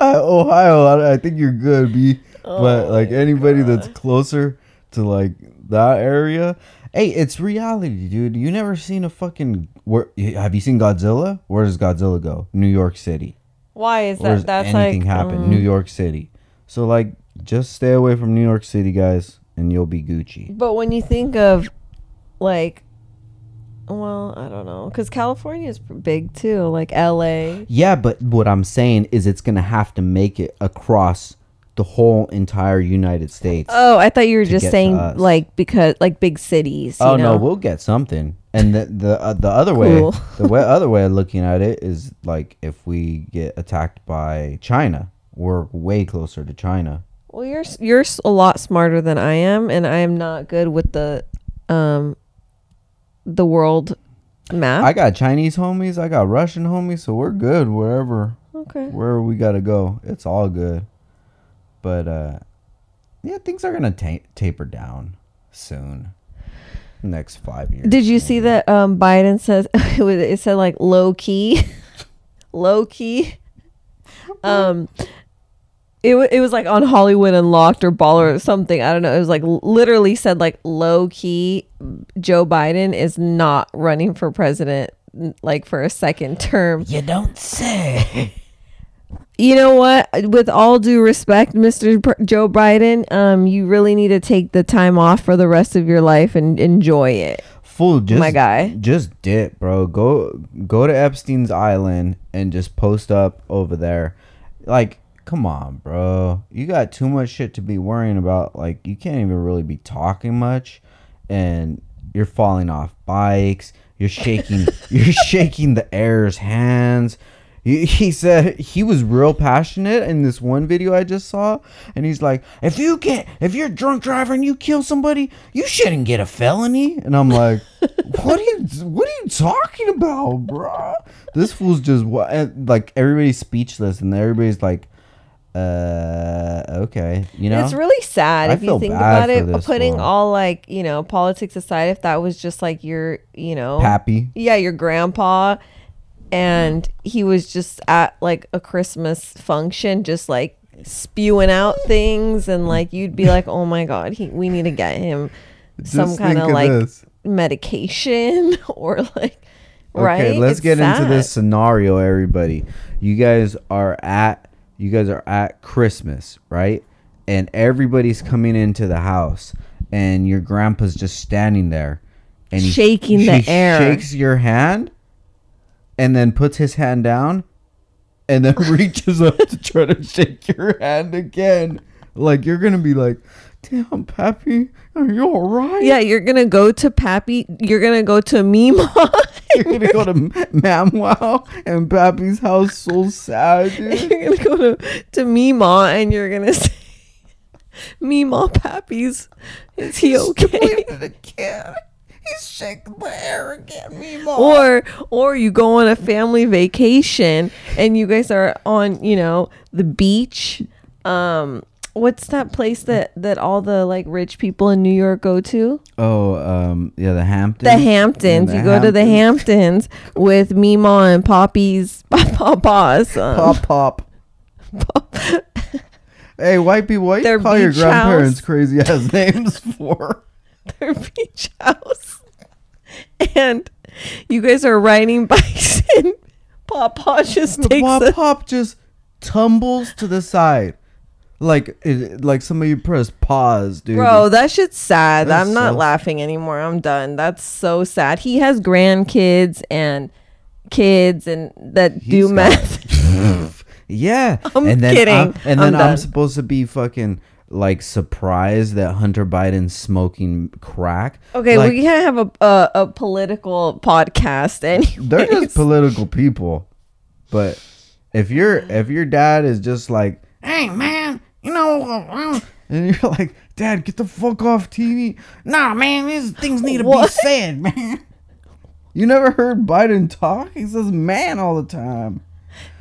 Ohio, I, I think you're good, B. but Oh like anybody that's closer to like that area, hey, it's reality, dude. You never seen a fucking where? Have you seen Godzilla? Where does Godzilla go? New York City. Why is Where that? That's anything like happen? um, New York City. So like, just stay away from New York City, guys, and you'll be Gucci. But when you think of like, well, I don't know, because California is big too, like L.A. Yeah, but what I'm saying is it's gonna have to make it across the whole entire United States. Oh, I thought you were To just to saying us. like because like big cities. You oh know? no, we'll get something. And the the uh, the other way, the way, other way of looking at it is like if we get attacked by China, we're way closer to China. Well, you're s- you're s- a lot smarter than I am, and I am not good with the um the world map. I got Chinese homies, I got Russian homies, so we're good wherever okay. wherever we gotta go. It's all good. But uh yeah, things are gonna ta- taper down soon. Next five years. Did you see that um Biden says it, was, it said like low key, low key. Um, it wa it was like on Hollywood Unlocked or Baller or something. I don't know. It was like literally said like low key. Joe Biden is not running for president like for a second term. You don't say. You know what? With all due respect, Mr. Pr- Joe Biden, um, you really need to take the time off for the rest of your life and enjoy it. Fool, just My guy. Just dip, bro. Go go to Epstein's island and just post up over there. Like, come on, bro. You got too much shit to be worrying about. Like, you can't even really be talking much and you're falling off bikes. You're shaking you're shaking the air's hands. He, he said he was real passionate in this one video I just saw, and he's like, "If you get, if you're a drunk driver and you kill somebody, you shouldn't get a felony." And I'm like, "What are you, what are you talking about, bro?" This fool's just like everybody's speechless, and everybody's like, "Uh, okay," you know. It's really sad I if you think about it. Putting all like you know politics aside, if that was just like your you know happy, yeah your grandpa, and he was just at like a Christmas function, just like spewing out things, and like you'd be like, oh my god, he we need to get him some Just kind think of like this. medication or like right. Okay, let's It's get into this scenario, everybody. You guys are at you guys are at Christmas, right? And everybody's coming into the house, and your grandpa's just standing there, and Shaking the he air. shakes your hand, and then puts his hand down, and then reaches up to try to shake your hand again. Like you're gonna be like, "Damn, Pappy, are you all right?" Yeah, you're gonna go to Pappy. You're gonna go to Mima. You're gonna go to Mamwow and Pappy's house so sad, dude. you're gonna go to to Mima and you're gonna say, Mima, Pappy's, is he okay? Again. He's the air again, Mimo. Or or you go on a family vacation and you guys are on you know the beach. Um, what's that place that that all the like rich people in New York go to? oh, um, yeah, the Hamptons. The Hamptons. Yeah, you go to the Hamptons with Mima and Poppy's Papa's. Um, Pop, pop. hey, white people, what do Their you call your grandparents house. crazy ass names for? their beach house. And you guys are riding bikes and Papa just takes Pop, a pop just tumbles to the side. Like, it, like somebody pressed pause, dude. Bro, that shit's sad. That's I'm not so- laughing anymore. I'm done. That's so sad. He has grandkids and kids and that He's do got- meth. yeah. I'm and then kidding. I'm, and I'm then I'm supposed to be fucking like surprised that Hunter Biden's smoking crack. Okay, like, we can't have a a, a political podcast they're anyway. just political people. But if your if your dad is just like, hey man, you know, uh, and you're like, Dad, get the fuck off TV. Nah, man, these things need to be said, man. You never heard Biden talk? He says man all the time.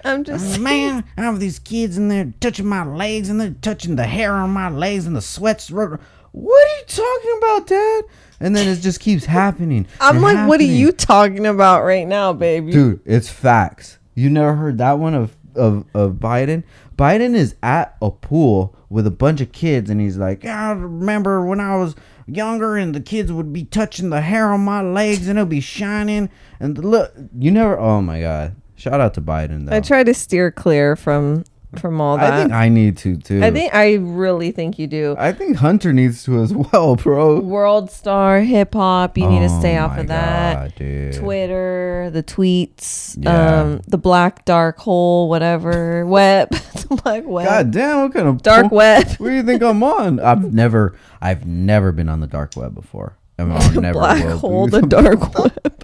I'm just Man, I have these kids in there touching my legs and they're touching the hair on my legs and the sweats. What are you talking about, Dad? And then it just keeps happening. I'm like, what are you talking about right now, baby? Dude, it's facts. You never heard that one of, of, of Biden? Biden is at a pool with a bunch of kids and he's like, I remember when I was younger and the kids would be touching the hair on my legs and it'll be shining. And look, you never, oh my God. Shout out to Biden, though. I try to steer clear from from all that. I think I need to, too. I think I really think you do. I think Hunter needs to as well, bro. World star hip hop. You need to Oh stay off my of that. God. Twitter, the tweets, Yeah. um, the black dark hole, whatever, web, the black web, God damn, what kind of dark web, What do you think I'm on? I've never, I've never been on the dark web before. I mean, I'll never black hole, the dark web,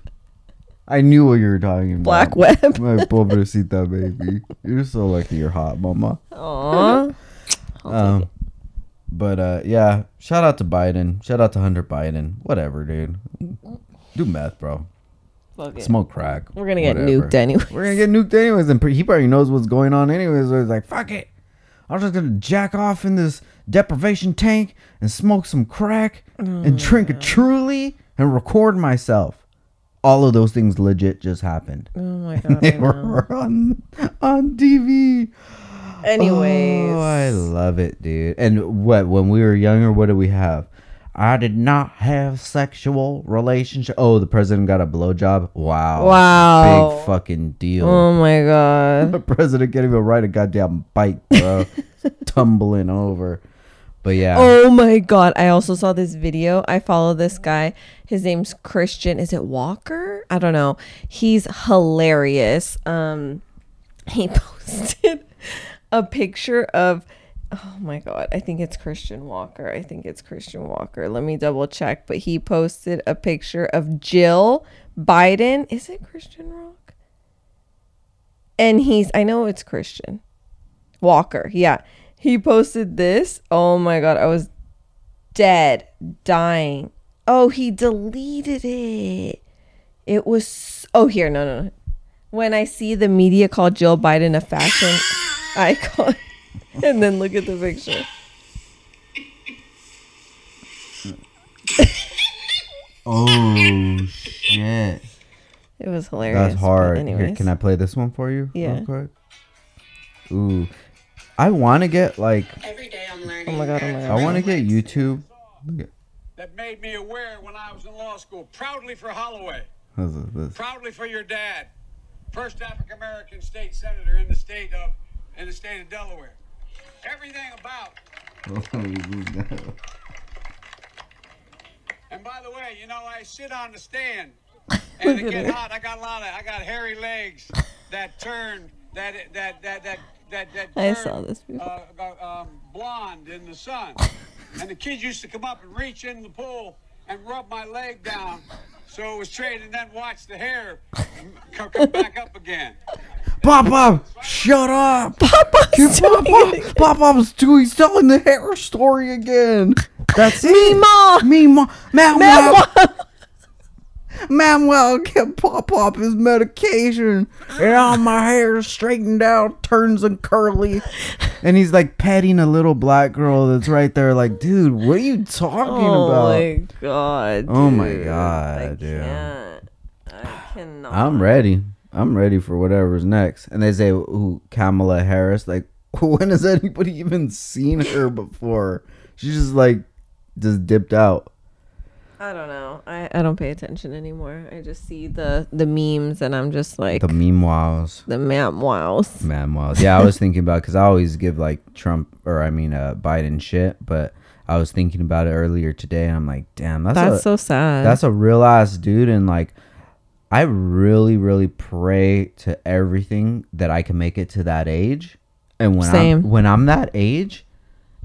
I knew what you were talking about. black web. My pobrecita baby. You're so lucky you're hot, mama. Aw. Um, but uh, yeah, shout out to Biden. Shout out to Hunter Biden. Whatever, dude. Do meth, bro. Fuck it. Smoke crack. We're gonna get Whatever. nuked anyway. We're gonna get nuked anyways, and he probably knows what's going on anyways. So he's like, "Fuck it, I'm just gonna jack off in this deprivation tank and smoke some crack and drink a Truly and record myself." All of those things legit just happened. Oh my god. They were on on TV. Anyways, oh, I love it, dude. And what when we were younger, what did we have? I did not have sexual relationship. Oh, the president got a blowjob. Wow. Wow. Big fucking deal. oh my god. the president can't even ride a goddamn bike, bro. Tumbling over. But yeah. Oh my god. I also saw this video. I follow this guy. His name's Christian. Is it Walker? I don't know. He's hilarious. Um he posted a picture of Oh my god. I think it's Christian Walker. I think it's Christian Walker. Let me double check, but he posted a picture of Jill Biden. Is it Christian Rock? And he's I know it's Christian. Walker. Yeah. He posted this. Oh my god, I was dead, dying. Oh, he deleted it. It was oh here, no, no, no. When I see the media call Jill Biden a fashion icon, and then look at the picture. Oh shit. It was hilarious. That's hard. Here, can I play this one for you? Yeah. Real quick? Ooh. I want to get like Every day I'm learning. Oh my god, oh my I want to get YouTube. That made me aware when I was in law school. Proudly for Holloway. this is this. Proudly for your dad. First African American state senator in the state of in the state of Delaware. Everything about. And by the way, you know, I sit on the stand and it get hot. I got a lot of I got hairy legs that turn that that that that that that I saw this before. uh, um, blonde in the sun. And the kids used to come up and reach in the pool and rub my leg down so it was straight and then watch the hair come, come back up again. Pop Pop, shut up. Papa's Pop doing it. Pop, Pop Pop's doing telling the hair story again. That's it. Meemaw. Me, ma, Manuel. Manuel. Get Pop Pop his medication. And all my hair straightened out, turns and curly. And he's like petting a little black girl that's right there, like, dude, what are you talking Oh about? Oh my god. Oh my. God, I dude. Can't. I cannot. I'm ready. I'm ready for whatever's next. And they say, "Ooh, Kamala Harris." Like, when has anybody even seen her before? She's just like, just dipped out. I don't know. I, I don't pay attention anymore. I just see the the memes and I'm just like The meme wows. the, meanwhiles. memoirs. Meanwhiles. Yeah, I was thinking about because I always give like Trump or I mean uh, Biden shit, but I was thinking about it earlier today, and I'm like, damn, that's, That's a, so sad. that's a real ass dude, and like, I really, really pray to everything that I can make it to that age, and when Same. I'm when I'm that age,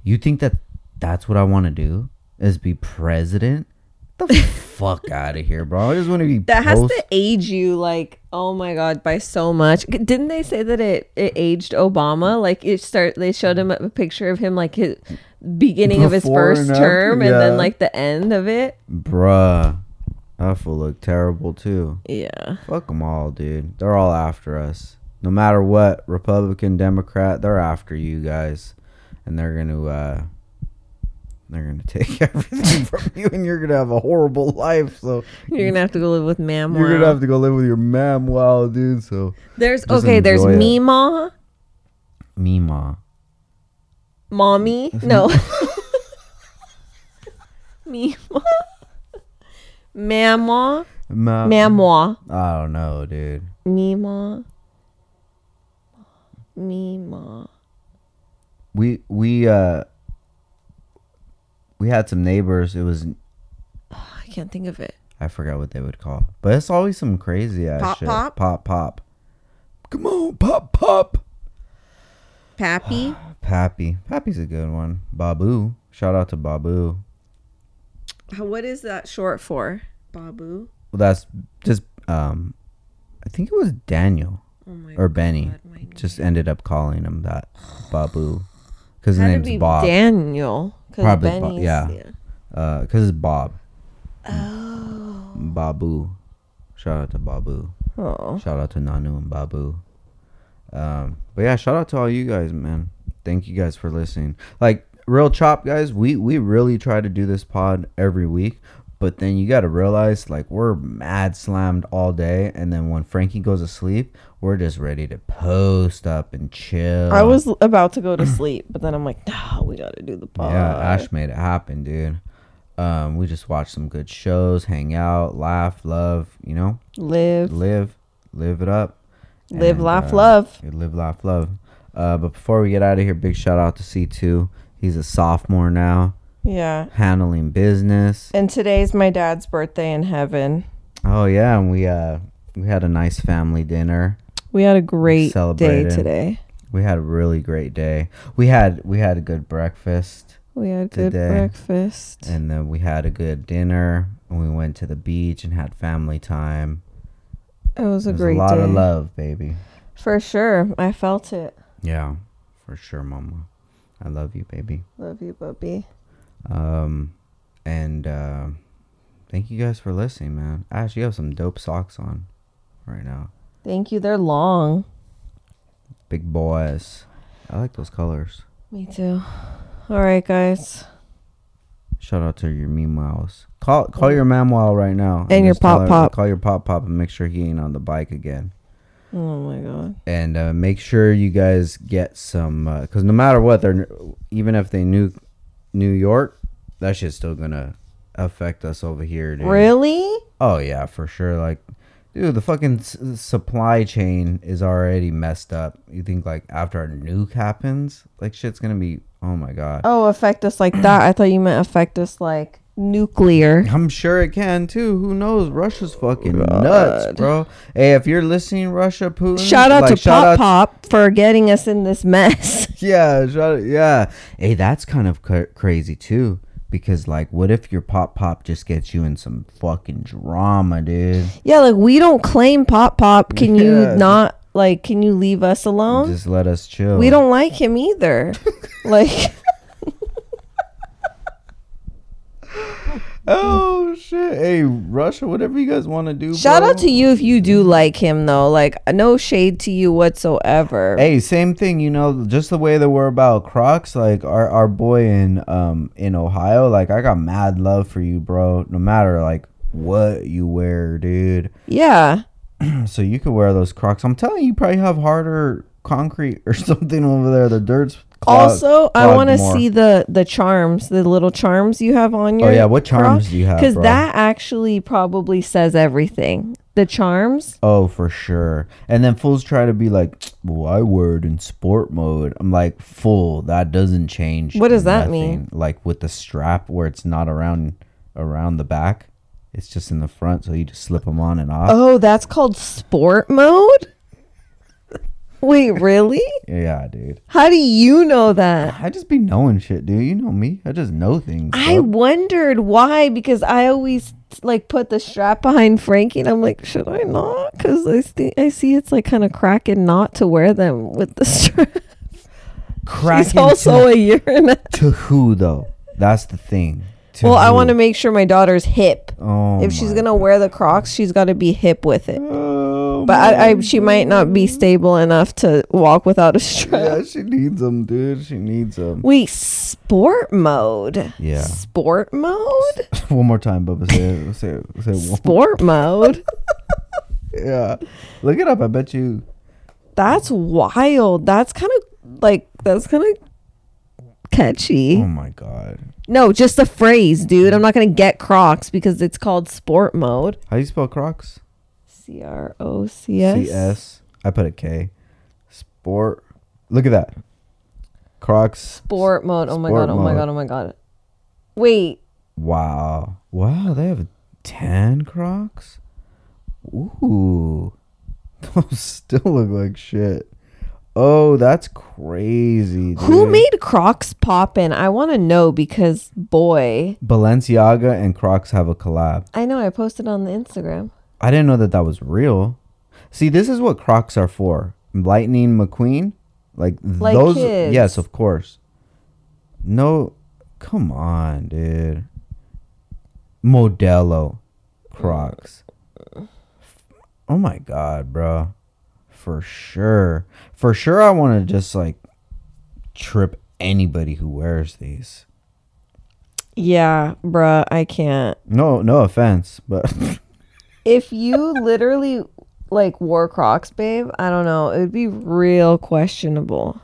you think that that's what I want to do is be president? The fuck out of here, bro! I just want to be that has to age you like oh my god by so much. Didn't they say that it, it aged Obama? Like it start they showed him a picture of him like his beginning of his first and after, term and then like the end of it. bruh. That will look terrible too. Yeah. Fuck them all, dude. They're all after us. No matter what, Republican, Democrat, they're after you guys, and they're gonna uh, they're gonna take everything from you, and you're gonna have a horrible life. So You're gonna have to go live with Mam. you're gonna have to go live with your mam, wow, dude. So There's okay. There's it. Mima, Mima, mommy. No. Mima. Mama. Ma-. I don't know, dude. Mima. Mima. We we uh we had some neighbors. It was I can't think of it. I forgot what they would call, but it's always some crazy ass Pop, shit. pop? pop, pop. Come on, pop, pop. Pappy. Pappy. Pappy's a good one. Babu. Shout out to Babu. what is that short for? Babu. Well, that's just um I think it was Daniel Oh my or Benny. God, Just ended up calling him that. Babu. Cuz his name's Bob. Daniel. Probably Bob, Benny's- yeah. Uh cuz it's Bob. Oh. Babu. Shout out to Babu. Oh. Shout out to Nanu and Babu. Um, but yeah, shout out to all you guys, man. Thank you guys for listening. Like real chop guys, we we really try to do this pod every week, but then you got to realize like we're mad slammed all day, and then when Frankie goes to sleep, we're just ready to post up and chill. I was about to go to sleep, but then I'm like, nah, we gotta do the pod. yeah, Ash made it happen, dude. Um, we just watched some good shows, hang out, laugh, love, you know, Live, live, live it up. live, And, laugh, uh, love. Live, laugh, love. Uh, but before we get out of here, big shout out to C2. He's a sophomore now, Yeah. handling business. And today's my dad's birthday in heaven. Oh yeah, and we uh we had a nice family dinner. We had a great day Celebrated. today. We had a really great day. We had we had a good breakfast, We had good Today. breakfast. and then we had a good dinner. And we went to the beach and had family time. It was a There's great a lot day. of love, baby. For sure. I felt it. Yeah, for sure, mama. I love you, baby. Love you, Bubby. Um, and uh, thank you guys for listening, man. Ash, you have some dope socks on right now. Thank you. They're long. Big boys. I like those colors. Me too. All right, guys. Shout out to your meanwhiles. Call call your mamwile right now. And your just pop her- pop. Call your pop pop and make sure he ain't on the bike again. Oh my god. And uh, make sure you guys get some, because no matter what, they're even if they knew New York, that shit's still gonna affect us over here, dude. Really? Oh yeah, for sure. Like, dude, the fucking s- supply chain is already messed up. You think like after a nuke happens, like shit's gonna be. Oh my god. Oh, affect us like that. I thought you meant affect us like nuclear. I'm sure it can too. Who knows? Russia's fucking God. nuts, bro. Hey, if you're listening, Russia, Putin. Shout out like, to Pop Pop for getting us in this mess. Yeah, shout yeah. Hey, that's kind of cra- crazy too. Because like, what if your pop pop just gets you in some fucking drama, dude? yeah, like we don't claim Pop Pop. Can Yeah. you not like can you leave us alone? Just let us chill. We don't like him either. like Oh shit! Hey, Russia, whatever you guys want to do. shout bro. out to you if you do like him though. Like no shade to you whatsoever. Hey, same thing. You know, just the way that we're about Crocs. Like our our boy in um in Ohio. Like I got mad love for you, bro. No matter like what you wear, dude. Yeah. So you could wear those Crocs. I'm telling you, you probably have harder concrete or something over there. The dirt's Claude- also, I want to see the the charms, the little charms you have on oh, your. Oh yeah, what charms do you have? Because that actually probably says everything. The charms. Oh, for sure. And then fools try to be like, well, I word in sport mode. I'm like, fool, that doesn't change. What does that mean? Like with the strap where it's not around around the back, it's just in the front, so you just slip them on and off. Oh, that's called sport mode. Wait, really? Yeah, dude. How do you know that? I just be knowing shit, dude. You know me. I just know things. I bro. wondered why because I always like put the strap behind Frankie and I'm like, should I not? Because I see I see it's like kind of cracking not to wear them with the strap. He's Cracking also to, a year and a to who though? That's the thing. To Well, I want to make sure my daughter's hip. Oh if she's my gonna wear the Crocs, she's got to be hip with it. Oh But I, I, she might not be stable enough to walk without a strap. Yeah, she needs them, dude. She needs them. Wait, sport mode. Yeah. Sport mode. one more time, Bubba. Say it. Say it. Say it. Sport mode. Yeah. Look it up. I bet you. That's wild. That's kind of like that's kind of catchy. Oh my god. No, just a phrase, dude. I'm not gonna get Crocs because it's called sport mode. How do you spell Crocs? C R O C S. C S. I put a K. Sport. Look at that. Crocs. Sport mode. Oh my Sport god. Oh my mode. god. Oh my god. Wait. Wow. Wow. They have ten Crocs. Ooh. Those still look like shit. Oh, that's crazy. Who made Crocs poppin'? I want to know because boy, Balenciaga and Crocs have a collab? I know I posted on the Instagram. I didn't know that that was real. See, this is what Crocs are for. Lightning McQueen, like, Like those. kids. Yes, of course. No, come on, dude. Modelo Crocs. Mm. Oh my god, bro. For sure. For sure I want to just like trip anybody who wears these. Yeah, bruh, I can't. No, no offense, but If you literally like wore Crocs, babe, I don't know. It would be real questionable.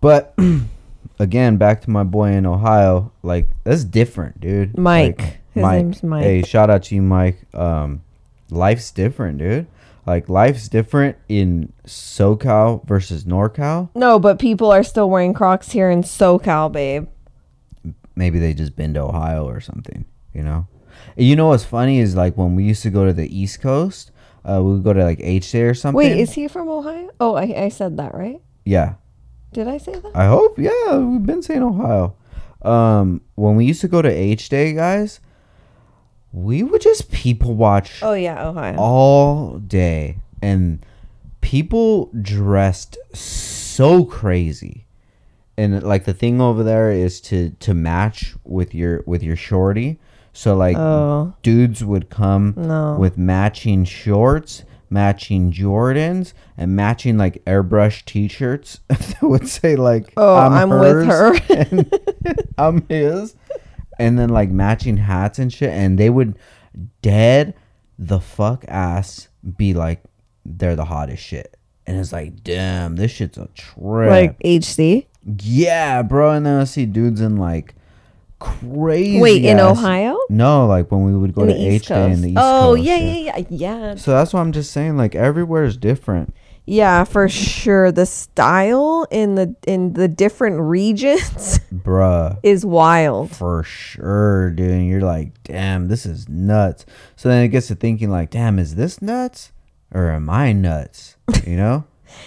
But again, back to my boy in Ohio. Like that's different, dude. Mike. Like, His name's Mike. Hey, shout out to you, Mike. Um, life's different, dude. Like life's different in SoCal versus NorCal. No, but people are still wearing Crocs here in SoCal, babe. Maybe they just been to Ohio or something. You know. You know what's funny is like when we used to go to the East Coast. Uh, we would go to like H Day or something. Wait, is he from Ohio? Oh, I, I said that, right? yeah. Did I say that? I hope. Yeah, we've been saying Ohio. Um, when we used to go to H Day, guys, we would just people watch Oh, yeah, Ohio. all day, and people dressed so crazy. And like the thing over there is to to match with your with your shorty. So like Oh. dudes would come No. with matching shorts, matching Jordans, and matching like airbrush T-shirts that would say like Oh, I'm with her. and I'm his, and then like matching hats and shit, and they would dead the fuck ass be like they're the hottest shit, and it's like damn, this shit's a trip. Like HC? yeah, bro, and then I see dudes in like crazy. Wait, in Ohio? No, like when we would go In to H Day in the East oh, Coast. yeah, yeah, yeah, yeah. So that's why I'm just saying, like everywhere is different. Yeah, for sure. The style in the in the different regions Bruh. is wild. For sure, dude. And you're like, damn, this is nuts. So then it gets to thinking, like, damn, is this nuts? Or am I nuts? You know?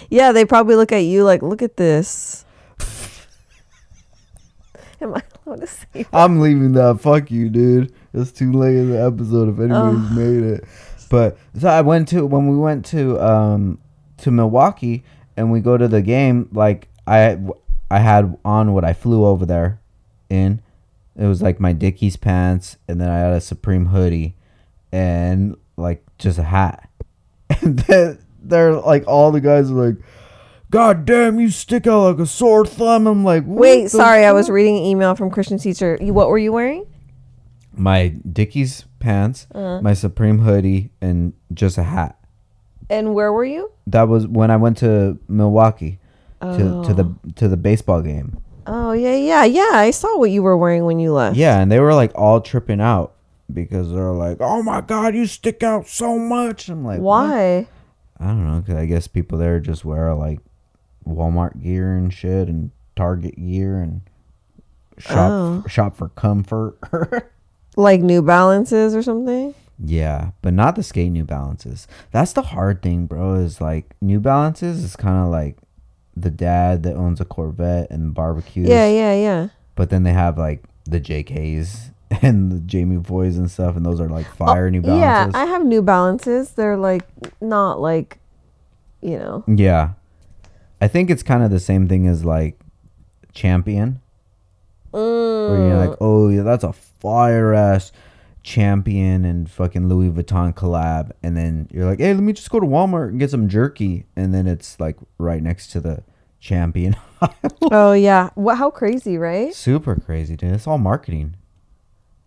Yeah, they probably look at you like, look at this. Am I allowed to say? I'm leaving that. Fuck you, dude. It's too late in the episode if anybody's made it. But so I went to when we went to um to Milwaukee and we go to the game. Like I I had on what I flew over there in. It was like my Dickies pants and then I had a Supreme hoodie and like just a hat. And then they're like all the guys are like. God damn, you stick out like a sore thumb. I'm like, Wait, sorry, I was reading an email from Christian teacher. You, what were you wearing? my Dickies pants, Uh-huh. my Supreme hoodie, and just a hat. And where were you? That was when I went to Milwaukee. to to the oh. to the baseball game. Oh yeah, yeah, yeah. I saw what you were wearing when you left. Yeah, and they were like all tripping out because they're like, "Oh my god, you stick out so much." I'm like, "What?" Why? I don't know, cause I guess people there just wear like Walmart gear and shit and Target gear and shop Oh. shop for comfort. Like New Balances or something? Yeah, but not the skate New Balances. That's the hard thing, bro. Is like New Balances is kind of like the dad that owns a Corvette and barbecues. Yeah, yeah, yeah. But then they have like the JKs and the Jamie Boys and stuff, and those are like fire New Oh, Yeah, Balances. I have New Balances. They're like not like, you know. Yeah. I think it's kind of the same thing as like Champion. Where you're Mm. like, oh, yeah, that's a fire ass Champion and fucking Louis Vuitton collab. And then you're like, hey, let me just go to Walmart and get some jerky. And then it's like right next to the Champion. Oh yeah. What? How crazy, right? Super crazy, dude. It's all marketing.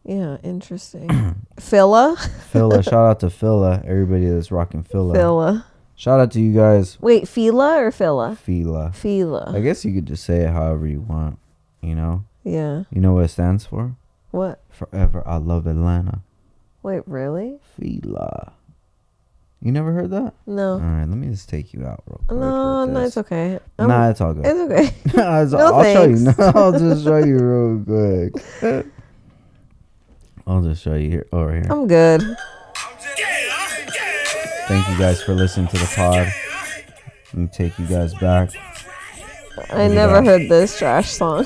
Yeah, interesting. Phila, Phila, shout out to Phila, everybody that's rocking Phila. Phila. Shout out to you guys, Wait, Fila or Phila? Phila. Phila. I guess you could just say it however you want, you know? Yeah. You know what it stands for? What? Forever I love Atlanta. Wait, really? Fila. You never heard that? No. All right, let me just take you out real quick. no, no, it's okay. I'm- Nah, it's all good. It's okay. It's- No, I'll show you. thanks. I'll just show you real quick. I'll just show you here over here. I'm good. Thank you guys for listening to the pod. Let me take you guys back. I never heard this trash song.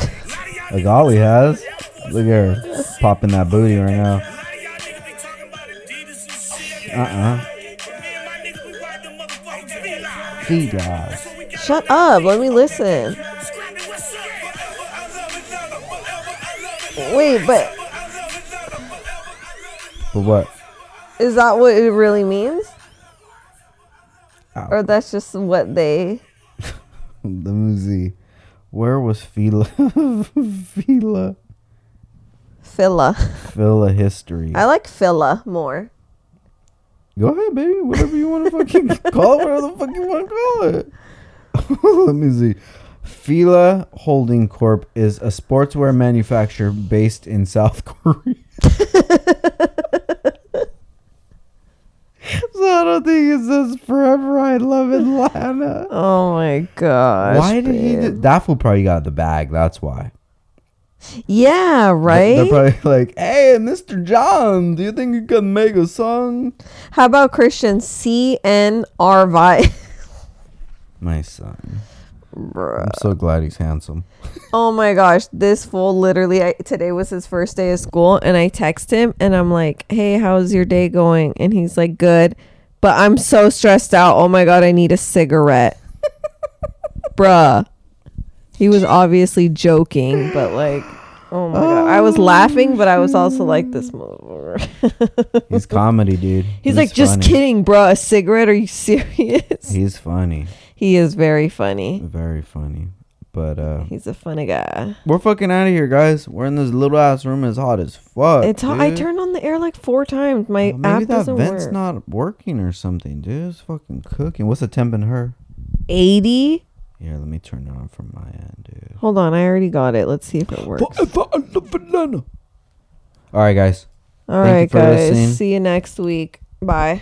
Like Ollie has. Look at her popping that booty right now. Uh-uh. Fila. Shut up. Let me listen. Wait, but But what? is that what it really means? Or that's just what they. Let me see. Where was Fila? Fila. Fila. Fila history. I like Fila more. Go ahead, baby. Whatever you want to fucking call it, whatever the fuck you want to call it. Let me see. Fila Holding Corp is a sportswear manufacturer based in South Korea. so I don't think it says forever I love Atlanta. Oh my gosh. why did he? Do, that fool probably got the bag. That's why. Yeah, right? They're probably like, "Hey, Mr. John, do you think you can make a song?" How about Christian C N R V? My son. Bruh. I'm so glad he's handsome. Oh my gosh, this fool literally I, today was his first day of school and I text him and I'm like, "Hey, how's your day going?" And he's like, "Good." But I'm so stressed out. Oh my god, I need a cigarette. Bruh. He was obviously joking, but like Oh my god. I was laughing, but I was also like this motherfucker. He's comedy, dude. He's, like, just funny. kidding, bruh. A cigarette? Are you serious? He's funny, he is very funny. very funny. But uh, He's a funny guy. we're fucking out of here, guys. We're in this little ass room. It's hot as fuck. It's hot. I dude. turned on the air like four times. My Oh, maybe app that doesn't vent's work. not working or something, dude. It's fucking cooking. What's the temp in her? 80. Here, let me turn it on from my end, dude. Hold on, I already got it. Let's see if it works. Forever I love All right, guys. All Thank you right, for guys. listening. See you next week. Bye.